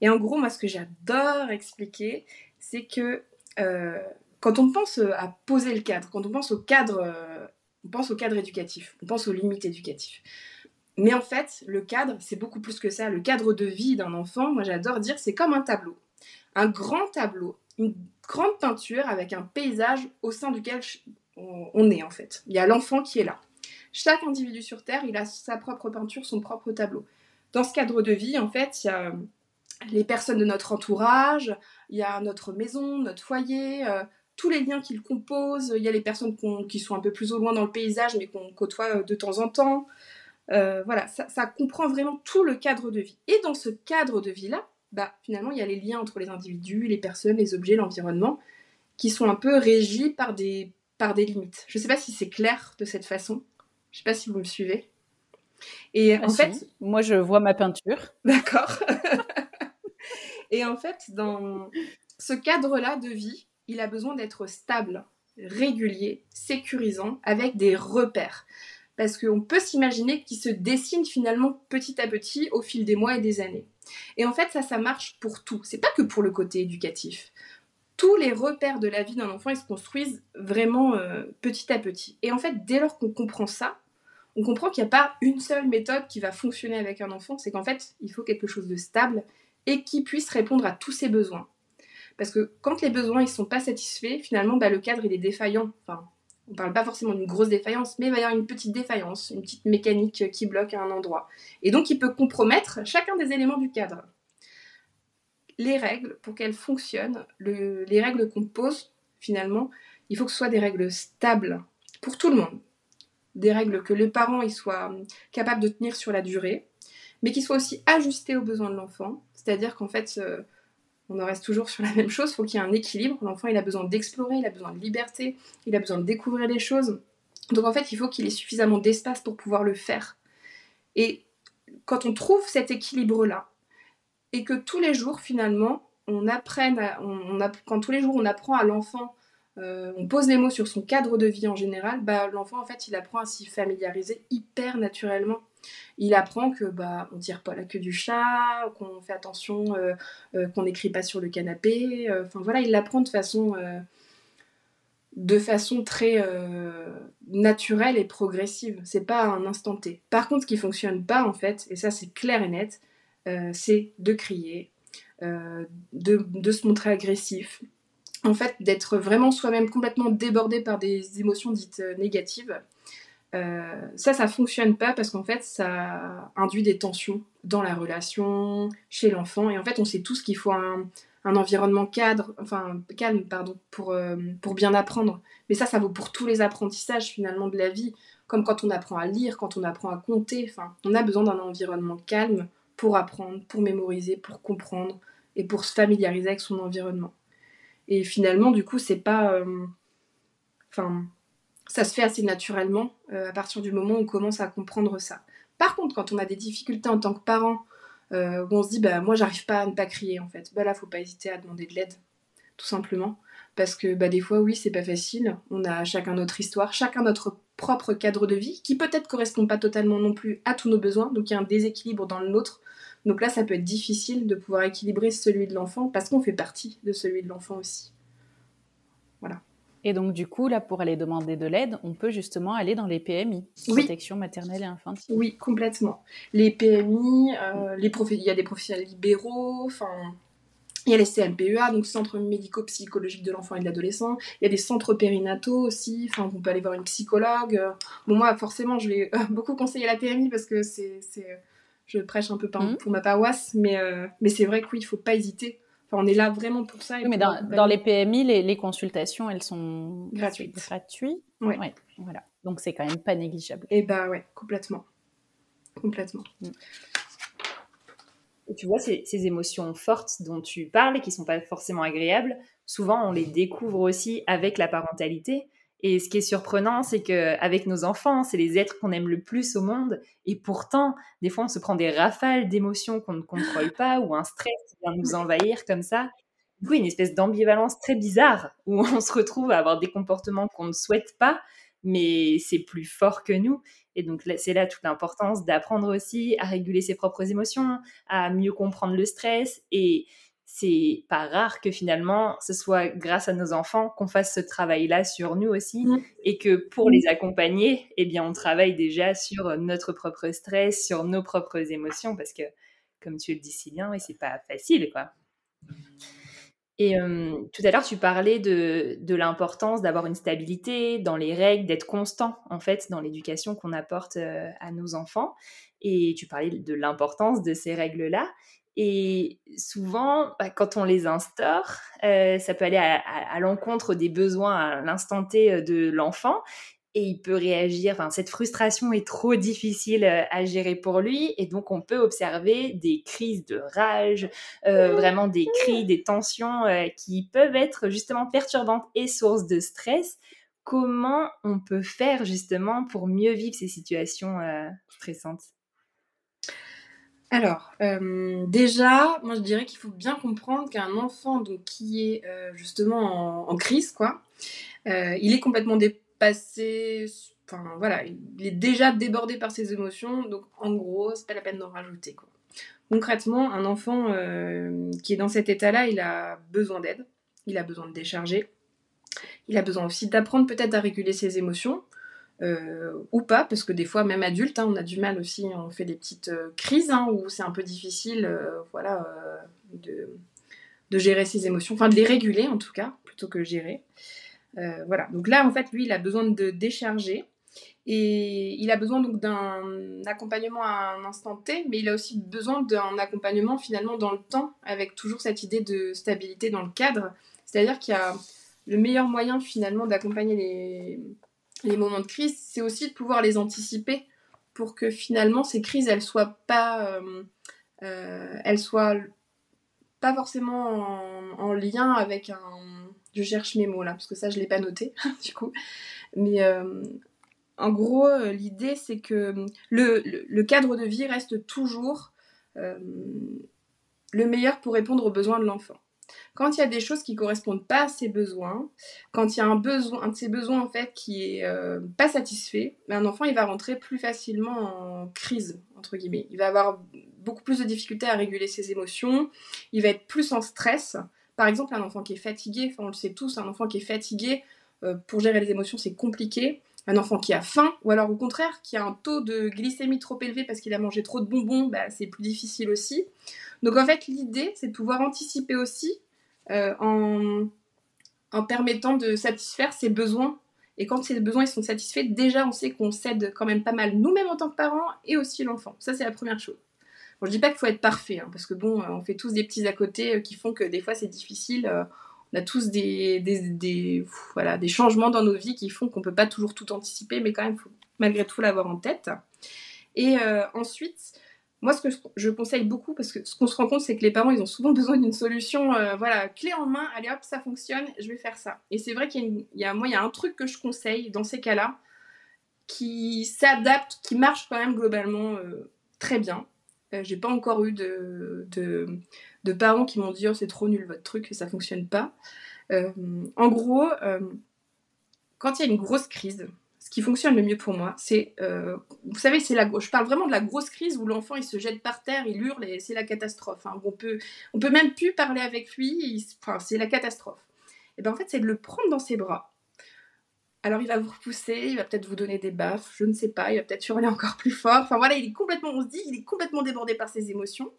Et en gros, moi, ce que j'adore expliquer, c'est que euh, quand on pense à poser le cadre, quand on pense au cadre, euh, on pense au cadre éducatif, on pense aux limites éducatives. Mais en fait, le cadre, c'est beaucoup plus que ça. Le cadre de vie d'un enfant, moi j'adore dire, c'est comme un tableau. Un grand tableau, une grande peinture avec un paysage au sein duquel on est en fait. Il y a l'enfant qui est là. Chaque individu sur Terre, il a sa propre peinture, son propre tableau. Dans ce cadre de vie, en fait, il y a les personnes de notre entourage, il y a notre maison, notre foyer, euh, tous les liens qui le composent, il y a les personnes qui sont un peu plus au loin dans le paysage mais qu'on côtoie euh, de temps en temps, euh, voilà, ça, comprend vraiment tout le cadre de vie. Et dans ce cadre de vie-là, bah, finalement, il y a les liens entre les individus, les personnes, les objets, l'environnement, qui sont un peu régis par des, par des limites. Je ne sais pas si c'est clair de cette façon. Je ne sais pas si vous me suivez. Et en ah, fait, moi, je vois ma peinture. D'accord. Et en fait, dans ce cadre-là de vie, il a besoin d'être stable, régulier, sécurisant, avec des repères parce qu'on peut s'imaginer qu'il se dessine finalement petit à petit au fil des mois et des années. Et en fait, ça, ça marche pour tout. C'est pas que pour le côté éducatif. Tous les repères de la vie d'un enfant, ils se construisent vraiment euh, petit à petit. Et en fait, dès lors qu'on comprend ça, on comprend qu'il n'y a pas une seule méthode qui va fonctionner avec un enfant. C'est qu'en fait, il faut quelque chose de stable et qui puisse répondre à tous ses besoins. Parce que quand les besoins ne sont pas satisfaits, finalement, bah, le cadre il est défaillant. Enfin, on parle pas forcément d'une grosse défaillance, mais il va y avoir une petite défaillance, une petite mécanique qui bloque à un endroit. Et donc il peut compromettre chacun des éléments du cadre. Les règles, pour qu'elles fonctionnent, les règles qu'on pose, finalement, il faut que ce soit des règles stables pour tout le monde. Des règles que les parents ils soient capables de tenir sur la durée, mais qui soient aussi ajustées aux besoins de l'enfant. C'est-à-dire qu'en fait, euh, on en reste toujours sur la même chose, il faut qu'il y ait un équilibre. L'enfant, il a besoin d'explorer, il a besoin de liberté, il a besoin de découvrir les choses. Donc en fait, il faut qu'il ait suffisamment d'espace pour pouvoir le faire. Et quand on trouve cet équilibre-là, et que tous les jours, finalement, on apprenne, quand tous les jours on apprend à l'enfant, euh, on pose les mots sur son cadre de vie en général, bah, l'enfant, en fait, il apprend à s'y familiariser hyper naturellement. Il apprend que bah on tire pas la queue du chat, qu'on fait attention, qu'on n'écrit pas sur le canapé. Enfin voilà, il l'apprend de façon de façon très euh, naturelle et progressive. C'est pas un instant T. Par contre, ce qui fonctionne pas en fait, et ça c'est clair et net, euh, c'est de crier, euh, de, se montrer agressif. En fait, d'être vraiment soi-même complètement débordé par des émotions dites négatives. Ça, ça fonctionne pas parce qu'en fait, ça induit des tensions dans la relation, chez l'enfant. Et en fait, on sait tous qu'il faut un, un environnement cadre, enfin calme, pardon, pour, euh, pour bien apprendre. Mais ça, ça vaut pour tous les apprentissages finalement de la vie, comme quand on apprend à lire, quand on apprend à compter. Enfin, on a besoin d'un environnement calme pour apprendre, pour mémoriser, pour comprendre et pour se familiariser avec son environnement. Et finalement, du coup, c'est pas, euh, enfin, ça se fait assez naturellement euh, à partir du moment où on commence à comprendre ça. Par contre, quand on a des difficultés en tant que parent euh, où on se dit bah moi j'arrive pas à ne pas crier en fait. Bah là faut pas hésiter à demander de l'aide, tout simplement. Parce que bah, des fois oui c'est pas facile, on a chacun notre histoire, chacun notre propre cadre de vie qui peut-être correspond pas totalement non plus à tous nos besoins, donc il y a un déséquilibre dans le nôtre. Donc là ça peut être difficile de pouvoir équilibrer celui de l'enfant parce qu'on fait partie de celui de l'enfant aussi. Et donc, du coup, là, pour aller demander de l'aide, on peut justement aller dans les PMI, protection maternelle et infantile. Oui, complètement. Les PMI, euh, les il y a des professionnels libéraux, enfin, il y a les CLPEA, donc centres médico-psychologiques de l'enfant et de l'adolescent. Il y a des centres périnataux aussi. Enfin, on peut aller voir une psychologue. Bon, moi, forcément, je vais beaucoup conseiller la PMI parce que c'est, je prêche un peu mmh. pour ma paroisse, mais, euh, mais c'est vrai que oui, il faut pas hésiter on est là vraiment pour ça. mais dans, les PMI, les, consultations, elles sont gratuites. Gratuites. Ouais. Voilà. Donc c'est quand même pas négligeable. Et eh bah ouais, complètement, complètement. Mm. Et tu vois, ces, ces, émotions fortes dont tu parles et qui sont pas forcément agréables, souvent on les découvre aussi avec la parentalité. Et ce qui est surprenant, c'est qu'avec nos enfants, c'est les êtres qu'on aime le plus au monde. Et pourtant, des fois, on se prend des rafales d'émotions qu'on ne contrôle pas ou un stress qui vient nous envahir comme ça. Du coup, une espèce d'ambivalence très bizarre où on se retrouve à avoir des comportements qu'on ne souhaite pas, mais c'est plus fort que nous. Et donc, c'est là toute l'importance d'apprendre aussi à réguler ses propres émotions, à mieux comprendre le stress et c'est pas rare que finalement ce soit grâce à nos enfants qu'on fasse ce travail-là sur nous aussi mmh. et que pour les accompagner, eh bien on travaille déjà sur notre propre stress, sur nos propres émotions parce que comme tu le dis si bien, c'est pas facile quoi. Et tout à l'heure, tu parlais de, de l'importance d'avoir une stabilité dans les règles, d'être constant en fait dans l'éducation qu'on apporte à nos enfants. Et tu parlais de l'importance de ces règles-là. Et souvent, bah, quand on les instaure, euh, ça peut aller à, l'encontre des besoins à l'instant T euh, de l'enfant. Et il peut réagir, enfin, cette frustration est trop difficile euh, à gérer pour lui. Et donc, on peut observer des crises de rage, vraiment des cris, des tensions qui peuvent être justement perturbantes et sources de stress. Comment on peut faire justement pour mieux vivre ces situations stressantes? Alors, euh, déjà, moi je dirais qu'il faut bien comprendre qu'un enfant donc, qui est euh, justement en, crise, quoi, euh, il est complètement dépassé, enfin voilà, il est déjà débordé par ses émotions, donc en gros, c'est pas la peine d'en rajouter. Quoi. Concrètement, un enfant qui est dans cet état-là, il a besoin d'aide, il a besoin de décharger, il a besoin aussi d'apprendre peut-être à réguler ses émotions. Euh, ou pas, parce que des fois, même adulte, hein, on a du mal aussi, on fait des petites euh, crises hein, où c'est un peu difficile euh, voilà, de, de, gérer ses émotions, enfin de les réguler en tout cas, plutôt que gérer. voilà, donc là, en fait, lui, il a besoin de décharger. Et il a besoin donc d'un accompagnement à un instant T, mais il a aussi besoin d'un accompagnement finalement dans le temps, avec toujours cette idée de stabilité dans le cadre. C'est-à-dire qu'il y a le meilleur moyen finalement d'accompagner les, les moments de crise, c'est aussi de pouvoir les anticiper pour que finalement ces crises, elles soient pas, euh, euh, forcément en, lien avec un. Je cherche mes mots là parce que ça je l'ai pas noté du coup, mais euh, en gros l'idée c'est que le, cadre de vie reste toujours le meilleur pour répondre aux besoins de l'enfant. Quand il y a des choses qui correspondent pas à ses besoins, quand il y a un besoin, un de ses besoins en fait qui est euh, pas satisfait, ben, un enfant il va rentrer plus facilement en crise entre guillemets. Il va avoir beaucoup plus de difficultés à réguler ses émotions, il va être plus en stress. Par exemple, un enfant qui est fatigué, on le sait tous, un enfant qui est fatigué euh, pour gérer les émotions c'est compliqué. Un enfant qui a faim, ou alors au contraire, qui a un taux de glycémie trop élevé parce qu'il a mangé trop de bonbons, bah, c'est plus difficile aussi. Donc en fait, l'idée, c'est de pouvoir anticiper aussi euh, en, permettant de satisfaire ses besoins. Et quand ces besoins sont satisfaits, déjà on sait qu'on cède quand même pas mal nous-mêmes en tant que parents et aussi l'enfant. Ça, c'est la première chose. Bon, je dis pas qu'il faut être parfait, hein, parce que bon, on fait tous des petits à côté euh, qui font que des fois c'est difficile. Euh, on a tous des, des, voilà, des changements dans nos vies qui font qu'on peut pas toujours tout anticiper, mais quand même, il faut malgré tout l'avoir en tête. Et ensuite, moi, ce que je conseille beaucoup, parce que ce qu'on se rend compte, c'est que les parents, ils ont souvent besoin d'une solution, euh, voilà, clé en main, allez hop, ça fonctionne, je vais faire ça. Et c'est vrai qu'il y, a, un truc que je conseille dans ces cas-là, qui s'adapte, qui marche quand même globalement euh, très bien. Euh, j'ai pas encore eu de, parents qui m'ont dit oh, c'est trop nul votre truc, ça fonctionne pas. en gros, quand il y a une grosse crise, qui fonctionne le mieux pour moi, c'est, euh, vous savez, c'est la, je parle vraiment de la grosse crise où l'enfant il se jette par terre, il hurle et c'est la catastrophe. Hein, on peut, on peut même plus parler avec lui, c'est la catastrophe. Et bien en fait, c'est de le prendre dans ses bras. Alors il va vous repousser, il va peut-être vous donner des baffes, je ne sais pas, il va peut-être hurler encore plus fort. Enfin voilà, il est complètement, on se dit, il est complètement débordé par ses émotions.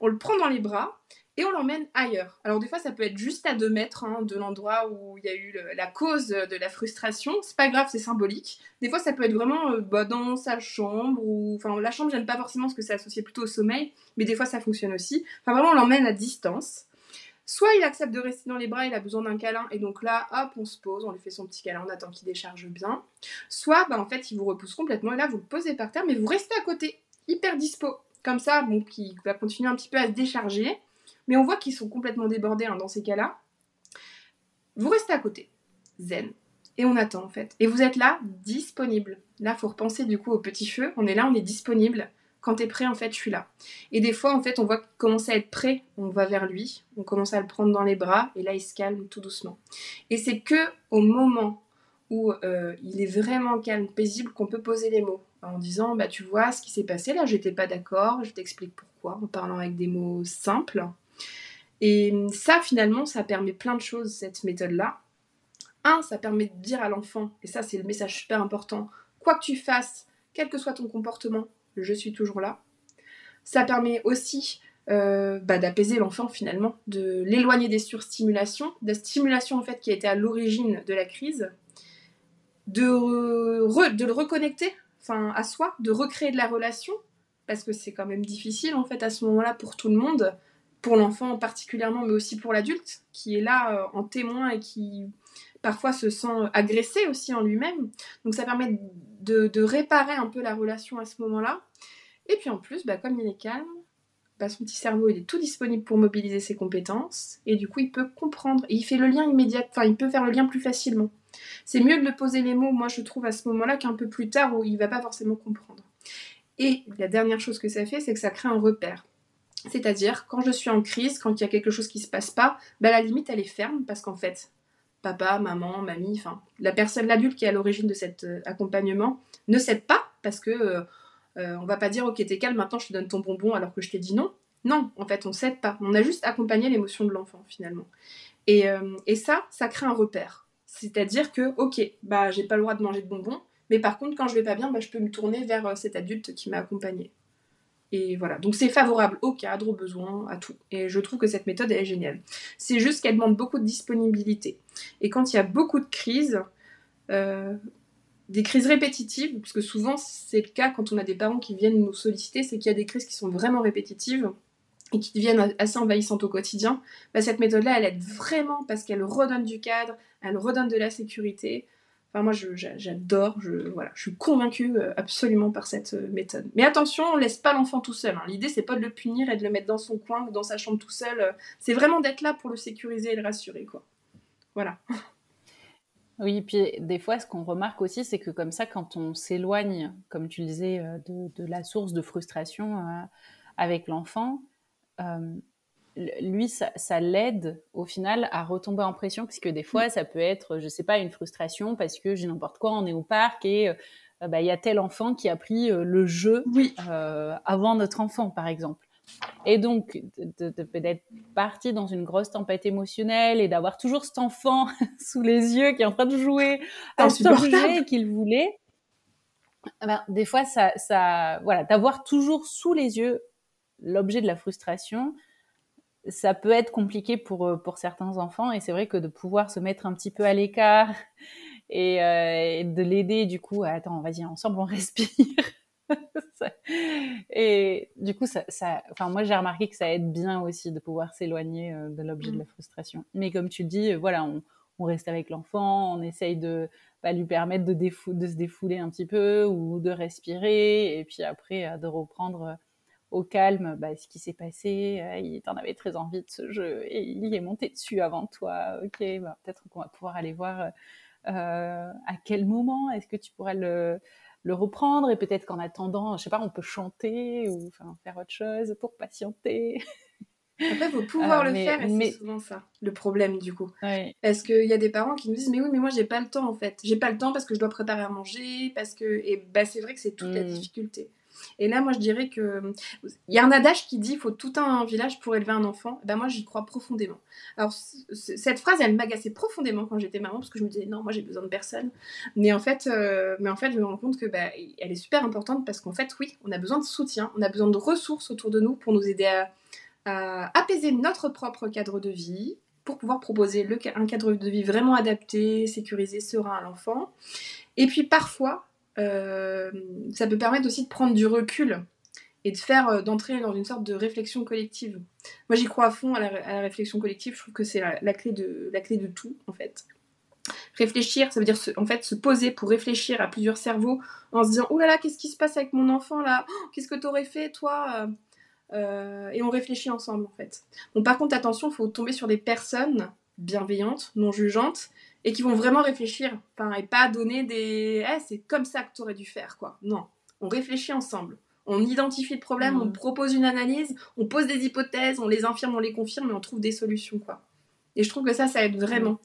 On le prend dans les bras et on l'emmène ailleurs. Alors des fois ça peut être juste à deux mètres hein, de l'endroit où il y a eu la cause de la frustration. C'est pas grave, c'est symbolique. Des fois ça peut être vraiment euh, bah, dans sa chambre ou enfin la chambre j'aime pas forcément parce que c'est associé plutôt au sommeil, mais des fois ça fonctionne aussi. Enfin vraiment on l'emmène à distance. Soit il accepte de rester dans les bras, il a besoin d'un câlin, et donc là, hop, on se pose, on lui fait son petit câlin, on attend qu'il décharge bien. Soit, bah, en fait, il vous repousse complètement, et là, vous le posez par terre, mais vous restez à côté, hyper dispo. Comme ça, bon, qui va continuer un petit peu à se décharger. Mais on voit qu'ils sont complètement débordés hein, dans ces cas-là. Vous restez à côté, zen, et on attend en fait. Et vous êtes là, disponible. Là, faut repenser du coup au petit feu. On est là, on est disponible. Quand t'es prêt, en fait, je suis là. Et des fois, en fait, on voit qu'il commence à être prêt. On va vers lui, on commence à le prendre dans les bras, et là, il se calme tout doucement. Et c'est que au moment où euh, il est vraiment calme, paisible, qu'on peut poser les mots en disant, bah tu vois, ce qui s'est passé là, j'étais pas d'accord, je t'explique pourquoi, en parlant avec des mots simples. Et ça, finalement, ça permet plein de choses, cette méthode-là. Un, ça permet de dire à l'enfant, et ça c'est le message super important, quoi que tu fasses, quel que soit ton comportement, je suis toujours là. Ça permet aussi euh, bah, d'apaiser l'enfant finalement, de l'éloigner des surstimulations, des stimulations en fait qui étaient à l'origine de la crise, de, de le reconnecter enfin, à soi, de recréer de la relation, parce que c'est quand même difficile en fait à ce moment-là pour tout le monde pour l'enfant particulièrement, mais aussi pour l'adulte, qui est là euh, en témoin et qui parfois se sent agressé aussi en lui-même. Donc ça permet de, réparer un peu la relation à ce moment-là. Et puis en plus, bah, comme il est calme, bah, son petit cerveau il est tout disponible pour mobiliser ses compétences et du coup il peut comprendre et il fait le lien immédiat, enfin il peut faire le lien plus facilement. C'est mieux de le poser les mots, moi je trouve à ce moment-là qu'un peu plus tard où il va pas forcément comprendre. Et la dernière chose que ça fait, c'est que ça crée un repère. C'est-à-dire, quand je suis en crise, quand il y a quelque chose qui se passe pas, bah, la limite, elle est ferme parce qu'en fait, papa, maman, mamie, enfin, la personne, l'adulte qui est à l'origine de cet euh, accompagnement ne cède pas parce que euh, euh, on va pas dire, ok, t'es calme, maintenant je te donne ton bonbon alors que je t'ai dit non. Non, en fait, on cède pas. On a juste accompagné l'émotion de l'enfant finalement. Et, et, ça, ça crée un repère. C'est-à-dire que, ok, bah j'ai pas le droit de manger de bonbons, mais par contre, quand je vais pas bien, bah, je peux me tourner vers cet adulte qui m'a accompagné. Et voilà, donc c'est favorable au cadre, aux besoins, à tout. Et je trouve que cette méthode est géniale. C'est juste qu'elle demande beaucoup de disponibilité. Et quand il y a beaucoup de crises, euh, des crises répétitives, parce que souvent c'est le cas quand on a des parents qui viennent nous solliciter, c'est qu'il y a des crises qui sont vraiment répétitives et qui deviennent assez envahissantes au quotidien, bah, cette méthode-là, elle aide vraiment parce qu'elle redonne du cadre, elle redonne de la sécurité, moi, j'adore, je, voilà, je suis convaincue euh, absolument par cette euh, méthode. Mais attention, on laisse pas l'enfant tout seul. Hein. L'idée, c'est pas de le punir et de le mettre dans son coin ou dans sa chambre tout seul. Euh. C'est vraiment d'être là pour le sécuriser et le rassurer, quoi. Voilà. Oui, puis des fois, ce qu'on remarque aussi, c'est que comme ça, quand on s'éloigne, comme tu le disais, de, la source de frustration avec l'enfant, lui, ça, l'aide au final à retomber en pression, puisque des fois, ça peut être, je sais pas, une frustration parce que j'ai n'importe quoi, on est au parc et bah, il y a tel enfant qui a pris le jeu avant notre enfant, par exemple. Et donc, de, peut-être partir dans une grosse tempête émotionnelle et d'avoir toujours cet enfant sous les yeux qui est en train de jouer à ce jeu qu'il voulait, ben, des fois, ça, ça voilà, d'avoir toujours sous les yeux l'objet de la frustration, ça peut être compliqué pour, euh, pour certains enfants. Et c'est vrai que de pouvoir se mettre un petit peu à l'écart et, euh, et de l'aider, du coup, à, attends, vas-y, ensemble, on respire. et du coup, ça, ça, enfin, moi, j'ai remarqué que ça aide bien aussi de pouvoir s'éloigner euh, de l'objet de la frustration. Mais comme tu le dis, voilà, on, on reste avec l'enfant, on essaye de bah, lui permettre de, de, se défouler un petit peu ou de respirer, et puis après, euh, de reprendre au calme bah, ce qui s'est passé. Euh, il t'en avait très envie de ce jeu et il est monté dessus avant toi. Ok, bah, peut-être qu'on va pouvoir aller voir à quel moment? Est-ce que tu pourras le le reprendre? Et peut-être qu'en attendant, je sais pas, on peut chanter ou faire autre chose pour patienter. Après, il faut pouvoir euh, le faire et c'est souvent ça, le problème du coup. Parce qu'il y a des parents qui nous disent Mais oui, mais moi j'ai pas le temps en fait. J'ai pas le temps parce que je dois préparer à manger, parce que. Et bah, c'est vrai que c'est toute la mm. difficulté. Et là, moi, je dirais que il y a un adage qui dit il faut tout un village pour élever un enfant. Ben moi, j'y crois profondément. Alors cette phrase, elle m'agaçait profondément quand j'étais maman parce que je me disais non, moi j'ai besoin de personne. Mais en fait, euh, mais en fait, je me rends compte que bah, elle est super importante parce qu'en fait, oui, on a besoin de soutien, on a besoin de ressources autour de nous pour nous aider à, apaiser notre propre cadre de vie, pour pouvoir proposer un cadre de vie vraiment adapté, sécurisé, serein à l'enfant. Et puis parfois, euh, ça peut permettre aussi de prendre du recul et de faire euh, d'entrer dans une sorte de réflexion collective. Moi, j'y crois à fond à la, réflexion collective. Je trouve que c'est la, clé de la clé de tout en fait. Réfléchir, ça veut dire en fait se poser pour réfléchir à plusieurs cerveaux en se disant oh là là qu'est-ce qui se passe avec mon enfant là? Oh, Qu'est-ce que t'aurais fait toi? Euh, Et on réfléchit ensemble en fait. Bon par contre attention, il faut tomber sur des personnes bienveillantes, non jugeantes, et qui vont vraiment réfléchir, enfin, et pas donner des eh, c'est comme ça que tu aurais dû faire, quoi. Non, on réfléchit ensemble. On identifie le problème, on mm. propose une analyse, on pose des hypothèses, on les infirme, on les confirme, et on trouve des solutions, quoi. Et je trouve que ça, ça aide vraiment.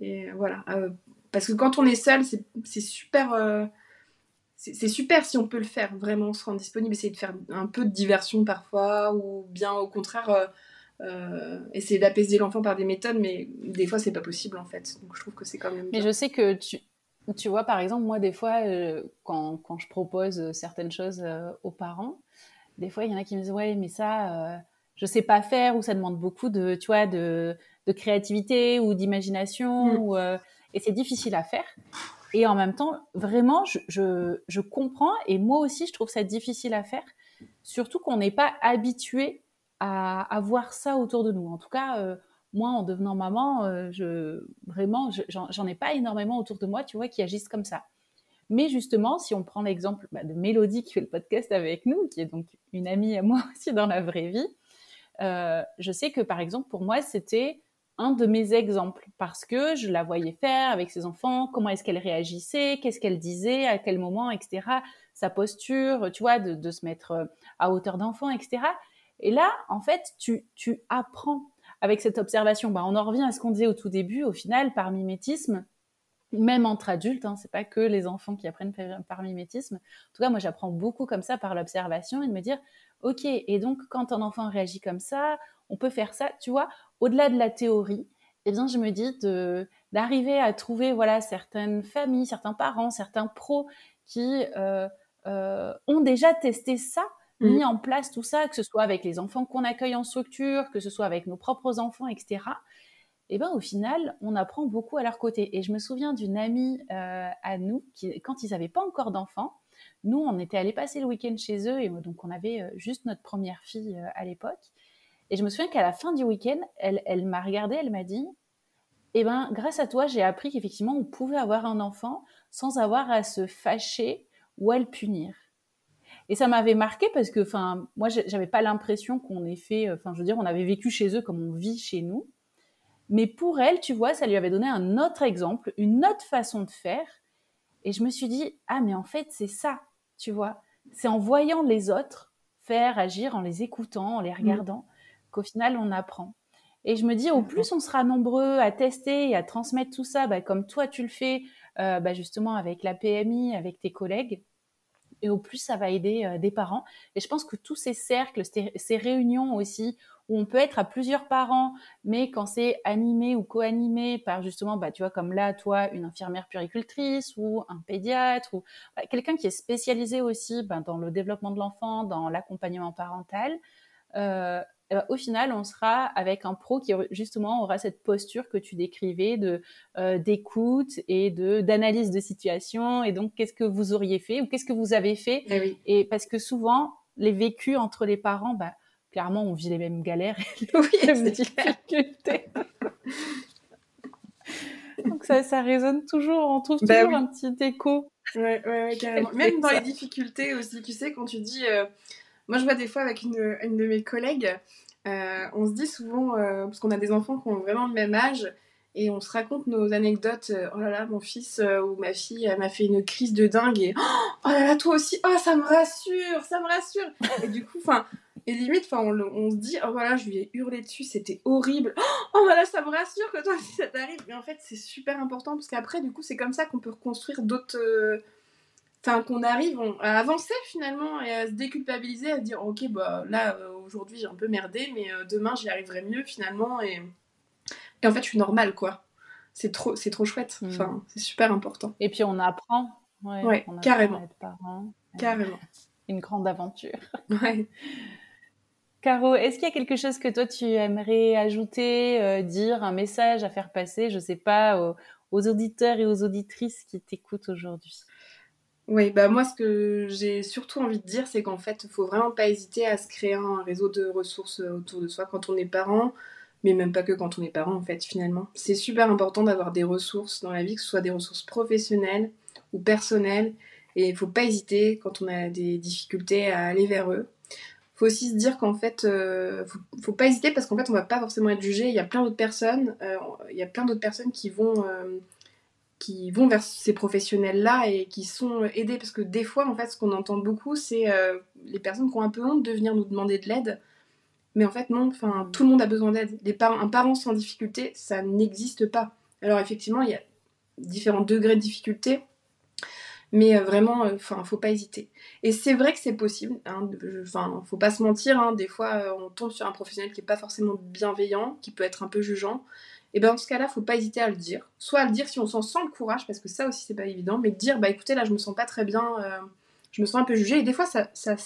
Et voilà. Euh, parce que quand on est seul, c'est super. Euh, c'est super si on peut le faire, vraiment se rendre disponible, essayer de faire un peu de diversion parfois, ou bien au contraire, euh, euh, essayer d'apaiser l'enfant par des méthodes, mais des fois c'est pas possible en fait. Donc je trouve que c'est quand même. Mais je sais que tu, tu vois, par exemple, moi des fois, euh, quand, quand, je propose certaines choses euh, aux parents, des fois il y en a qui me disent ouais, mais ça, je sais pas faire ou ça demande beaucoup de, tu vois, de, de créativité ou d'imagination mm. et c'est difficile à faire. Et en même temps, vraiment, je, je, je comprends et moi aussi je trouve ça difficile à faire, surtout qu'on n'est pas habitué à, voir ça autour de nous. En tout cas, euh, moi, en devenant maman, euh, vraiment, j'en ai pas énormément autour de moi, tu vois, qui agissent comme ça. Mais justement, si on prend l'exemple bah, de Mélodie qui fait le podcast avec nous, qui est donc une amie à moi aussi dans la vraie vie, euh, je sais que par exemple, pour moi, c'était un de mes exemples parce que je la voyais faire avec ses enfants, comment est-ce qu'elle réagissait, qu'est-ce qu'elle disait, à quel moment, etc. Sa posture, tu vois, de se mettre à hauteur d'enfant, etc. Et là, en fait, tu, apprends avec cette observation. Bah, on en revient à ce qu'on disait au tout début. Au final, par mimétisme, même entre adultes, hein, c'est pas que les enfants qui apprennent par mimétisme. En tout cas, moi, j'apprends beaucoup comme ça par l'observation et de me dire, ok, et donc quand un enfant réagit comme ça, on peut faire ça. Tu vois, au-delà de la théorie, eh bien, je me dis d'arriver à trouver voilà certaines familles, certains parents, certains pros qui euh, euh, ont déjà testé ça mis mmh. en place tout ça, que ce soit avec les enfants qu'on accueille en structure, que ce soit avec nos propres enfants, etc. Et ben au final, on apprend beaucoup à leur côté. Et je me souviens d'une amie euh, à nous qui, quand ils n'avaient pas encore d'enfants, nous on était allés passer le week-end chez eux et donc on avait euh, juste notre première fille euh, à l'époque. Et je me souviens qu'à la fin du week-end, elle, elle m'a regardée, elle m'a dit eh ben, grâce à toi, j'ai appris qu'effectivement, on pouvait avoir un enfant sans avoir à se fâcher ou à le punir. Et ça m'avait marqué parce que, enfin, moi, j'avais pas l'impression qu'on ait fait, euh, enfin, je veux dire, on avait vécu chez eux comme on vit chez nous. Mais pour elle, tu vois, ça lui avait donné un autre exemple, une autre façon de faire. Et je me suis dit, ah, mais en fait, c'est ça, tu vois. C'est en voyant les autres faire, agir, en les écoutant, en les regardant, qu'au final on apprend. Et je me dis, au plus on sera nombreux à tester et à transmettre tout ça, bah, comme toi tu le fais, euh, bah, justement avec la PMI, avec tes collègues, et au plus ça va aider euh, des parents. Et je pense que tous ces cercles, ces, réunions aussi, où on peut être à plusieurs parents, mais quand c'est animé ou co-animé par justement, bah, tu vois, comme là, toi, une infirmière puricultrice ou un pédiatre ou bah, quelqu'un qui est spécialisé aussi bah, dans le développement de l'enfant, dans l'accompagnement parental, euh, eh ben, au final, on sera avec un pro qui justement aura cette posture que tu décrivais de euh, d'écoute et de d'analyse de situation. Et donc, qu'est-ce que vous auriez fait ou qu'est-ce que vous avez fait? Eh Et parce que souvent, les vécus entre les parents, bah, clairement, on vit les mêmes galères et les mêmes difficultés. donc ça, ça résonne toujours. On trouve bah toujours un petit écho. Ouais, ouais, carrément. Même dans les difficultés aussi, tu sais, quand tu dis. Euh, moi, je vois des fois avec une, une de mes collègues, euh, on se dit souvent, euh, parce qu'on a des enfants qui ont vraiment le même âge, et on se raconte nos anecdotes. Euh, oh là là, mon fils ou ma fille, m'a fait une crise de dingue, et oh là là, toi aussi, oh ça me rassure, ça me rassure. Et du coup, enfin, et limite, enfin, on, on, se dit, oh voilà, je lui ai hurlé dessus, c'était horrible. Oh voilà, ça me rassure que toi aussi ça t'arrive. Mais en fait, c'est super important parce qu'après, du coup, c'est comme ça qu'on peut reconstruire d'autres enfin qu'on arrive à avancer finalement et à se déculpabiliser, à se dire ok bah là euh, aujourd'hui j'ai un peu merdé, mais euh, demain j'y arriverai mieux finalement et, et en fait je suis normale quoi. C'est trop c'est trop chouette. Enfin c'est super important. Et puis on apprend. Ouais, carrément. Carrément. Une grande aventure. Ouais. Caro, est-ce qu'il y a quelque chose que toi tu aimerais ajouter, euh, dire, un message à faire passer, je sais pas, aux auditeurs et aux auditrices qui t'écoutent aujourd'hui? Oui, bah moi ce que j'ai surtout envie de dire, c'est qu'en fait, il faut vraiment pas hésiter à se créer un réseau de ressources euh, autour de soi quand on est parent, mais même pas que quand on est parent en fait finalement. C'est super important d'avoir des ressources dans la vie, que ce soit des ressources professionnelles ou personnelles, et il faut pas hésiter quand on a des difficultés à aller vers eux. Faut aussi se dire qu'en fait, euh, faut, faut, pas hésiter parce qu'en fait, on va pas forcément être jugé. Il y a plein d'autres personnes, euh, il y a plein d'autres personnes qui vont qui vont vers ces professionnels-là et qui sont aidés. Parce que des fois, en fait, ce qu'on entend beaucoup, c'est euh, les personnes qui ont un peu honte de venir nous demander de l'aide. Mais en fait, non, enfin, tout le monde a besoin d'aide. un parent sans difficulté, ça n'existe pas. Alors effectivement, il y a différents degrés de difficulté, mais euh, vraiment, euh, enfin, faut pas hésiter. Et c'est vrai que c'est possible. Hein, enfin, faut pas se mentir. Hein, des fois, on tombe sur un professionnel qui est pas forcément bienveillant, qui peut être un peu jugeant et bien dans ce cas-là, faut pas hésiter à le dire. Soit à le dire si on s'en sent le courage, parce que ça aussi c'est pas évident, mais dire bah écoutez là je me sens pas très bien, euh, je me sens un peu jugée. Et des fois ça, ça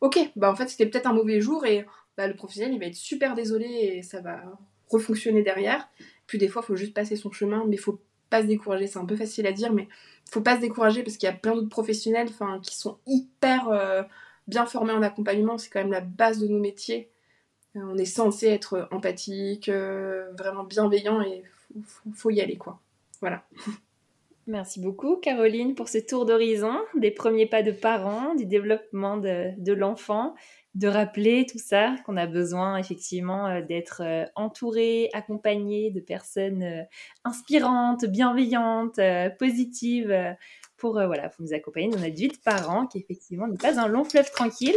ok, bah en fait c'était peut-être un mauvais jour et bah, le professionnel il va être super désolé et ça va refonctionner derrière. Puis des fois faut juste passer son chemin, mais faut pas se décourager. C'est un peu facile à dire, mais faut pas se décourager parce qu'il y a plein d'autres professionnels, qui sont hyper euh, bien formés en accompagnement. C'est quand même la base de nos métiers. Euh, on est censé être empathique, euh, vraiment bienveillant et faut, faut y aller quoi. Voilà. Merci beaucoup Caroline pour ce tour d'horizon des premiers pas de parents, du développement de, l'enfant, de rappeler tout ça, qu'on a besoin effectivement euh, d'être entouré, accompagné de personnes inspirantes, bienveillantes, positives pour, voilà, pour nous accompagner dans notre vie de parents qui effectivement n'est pas un long fleuve tranquille,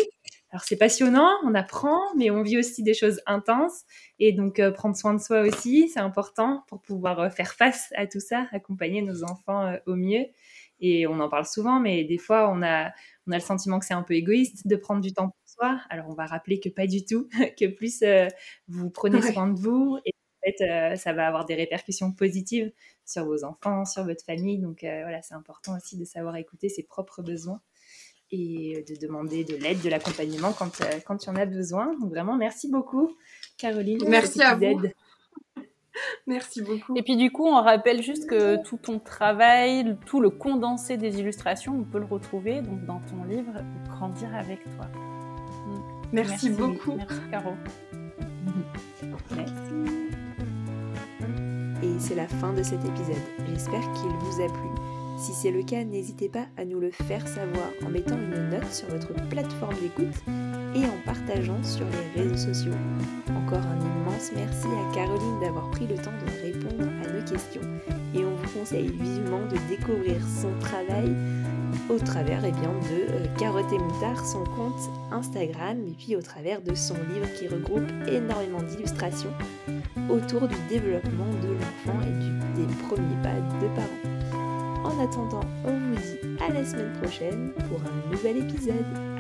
alors c'est passionnant, on apprend, mais on vit aussi des choses intenses. Et donc euh, prendre soin de soi aussi, c'est important pour pouvoir euh, faire face à tout ça, accompagner nos enfants euh, au mieux. Et on en parle souvent, mais des fois on a, on a le sentiment que c'est un peu égoïste de prendre du temps pour soi. Alors on va rappeler que pas du tout, que plus vous prenez soin de vous, et en fait ça va avoir des répercussions positives sur vos enfants, sur votre famille. Donc voilà, c'est important aussi de savoir écouter ses propres besoins et de demander de l'aide, de l'accompagnement quand, euh, quand tu en as besoin. Donc vraiment, merci beaucoup, Caroline. Merci à vous. Merci beaucoup. Et puis du coup, on rappelle juste que tout ton travail, tout le condensé des illustrations, on peut le retrouver donc dans ton livre Grandir avec toi. Merci, beaucoup. Merci Caro. Merci. Et c'est la fin de cet épisode. J'espère qu'il vous a plu. Si c'est le cas, n'hésitez pas à nous le faire savoir en mettant une note sur votre plateforme d'écoute et en partageant sur les réseaux sociaux. Encore un immense merci à Caroline d'avoir pris le temps de répondre à nos questions et on vous conseille vivement de découvrir son travail au travers eh bien, de euh, Carotte et Moutard, son compte Instagram, et puis au travers de son livre qui regroupe énormément d'illustrations autour du développement de l'enfant et des premiers pas de parents. En attendant, on vous dit à la semaine prochaine pour un nouvel épisode.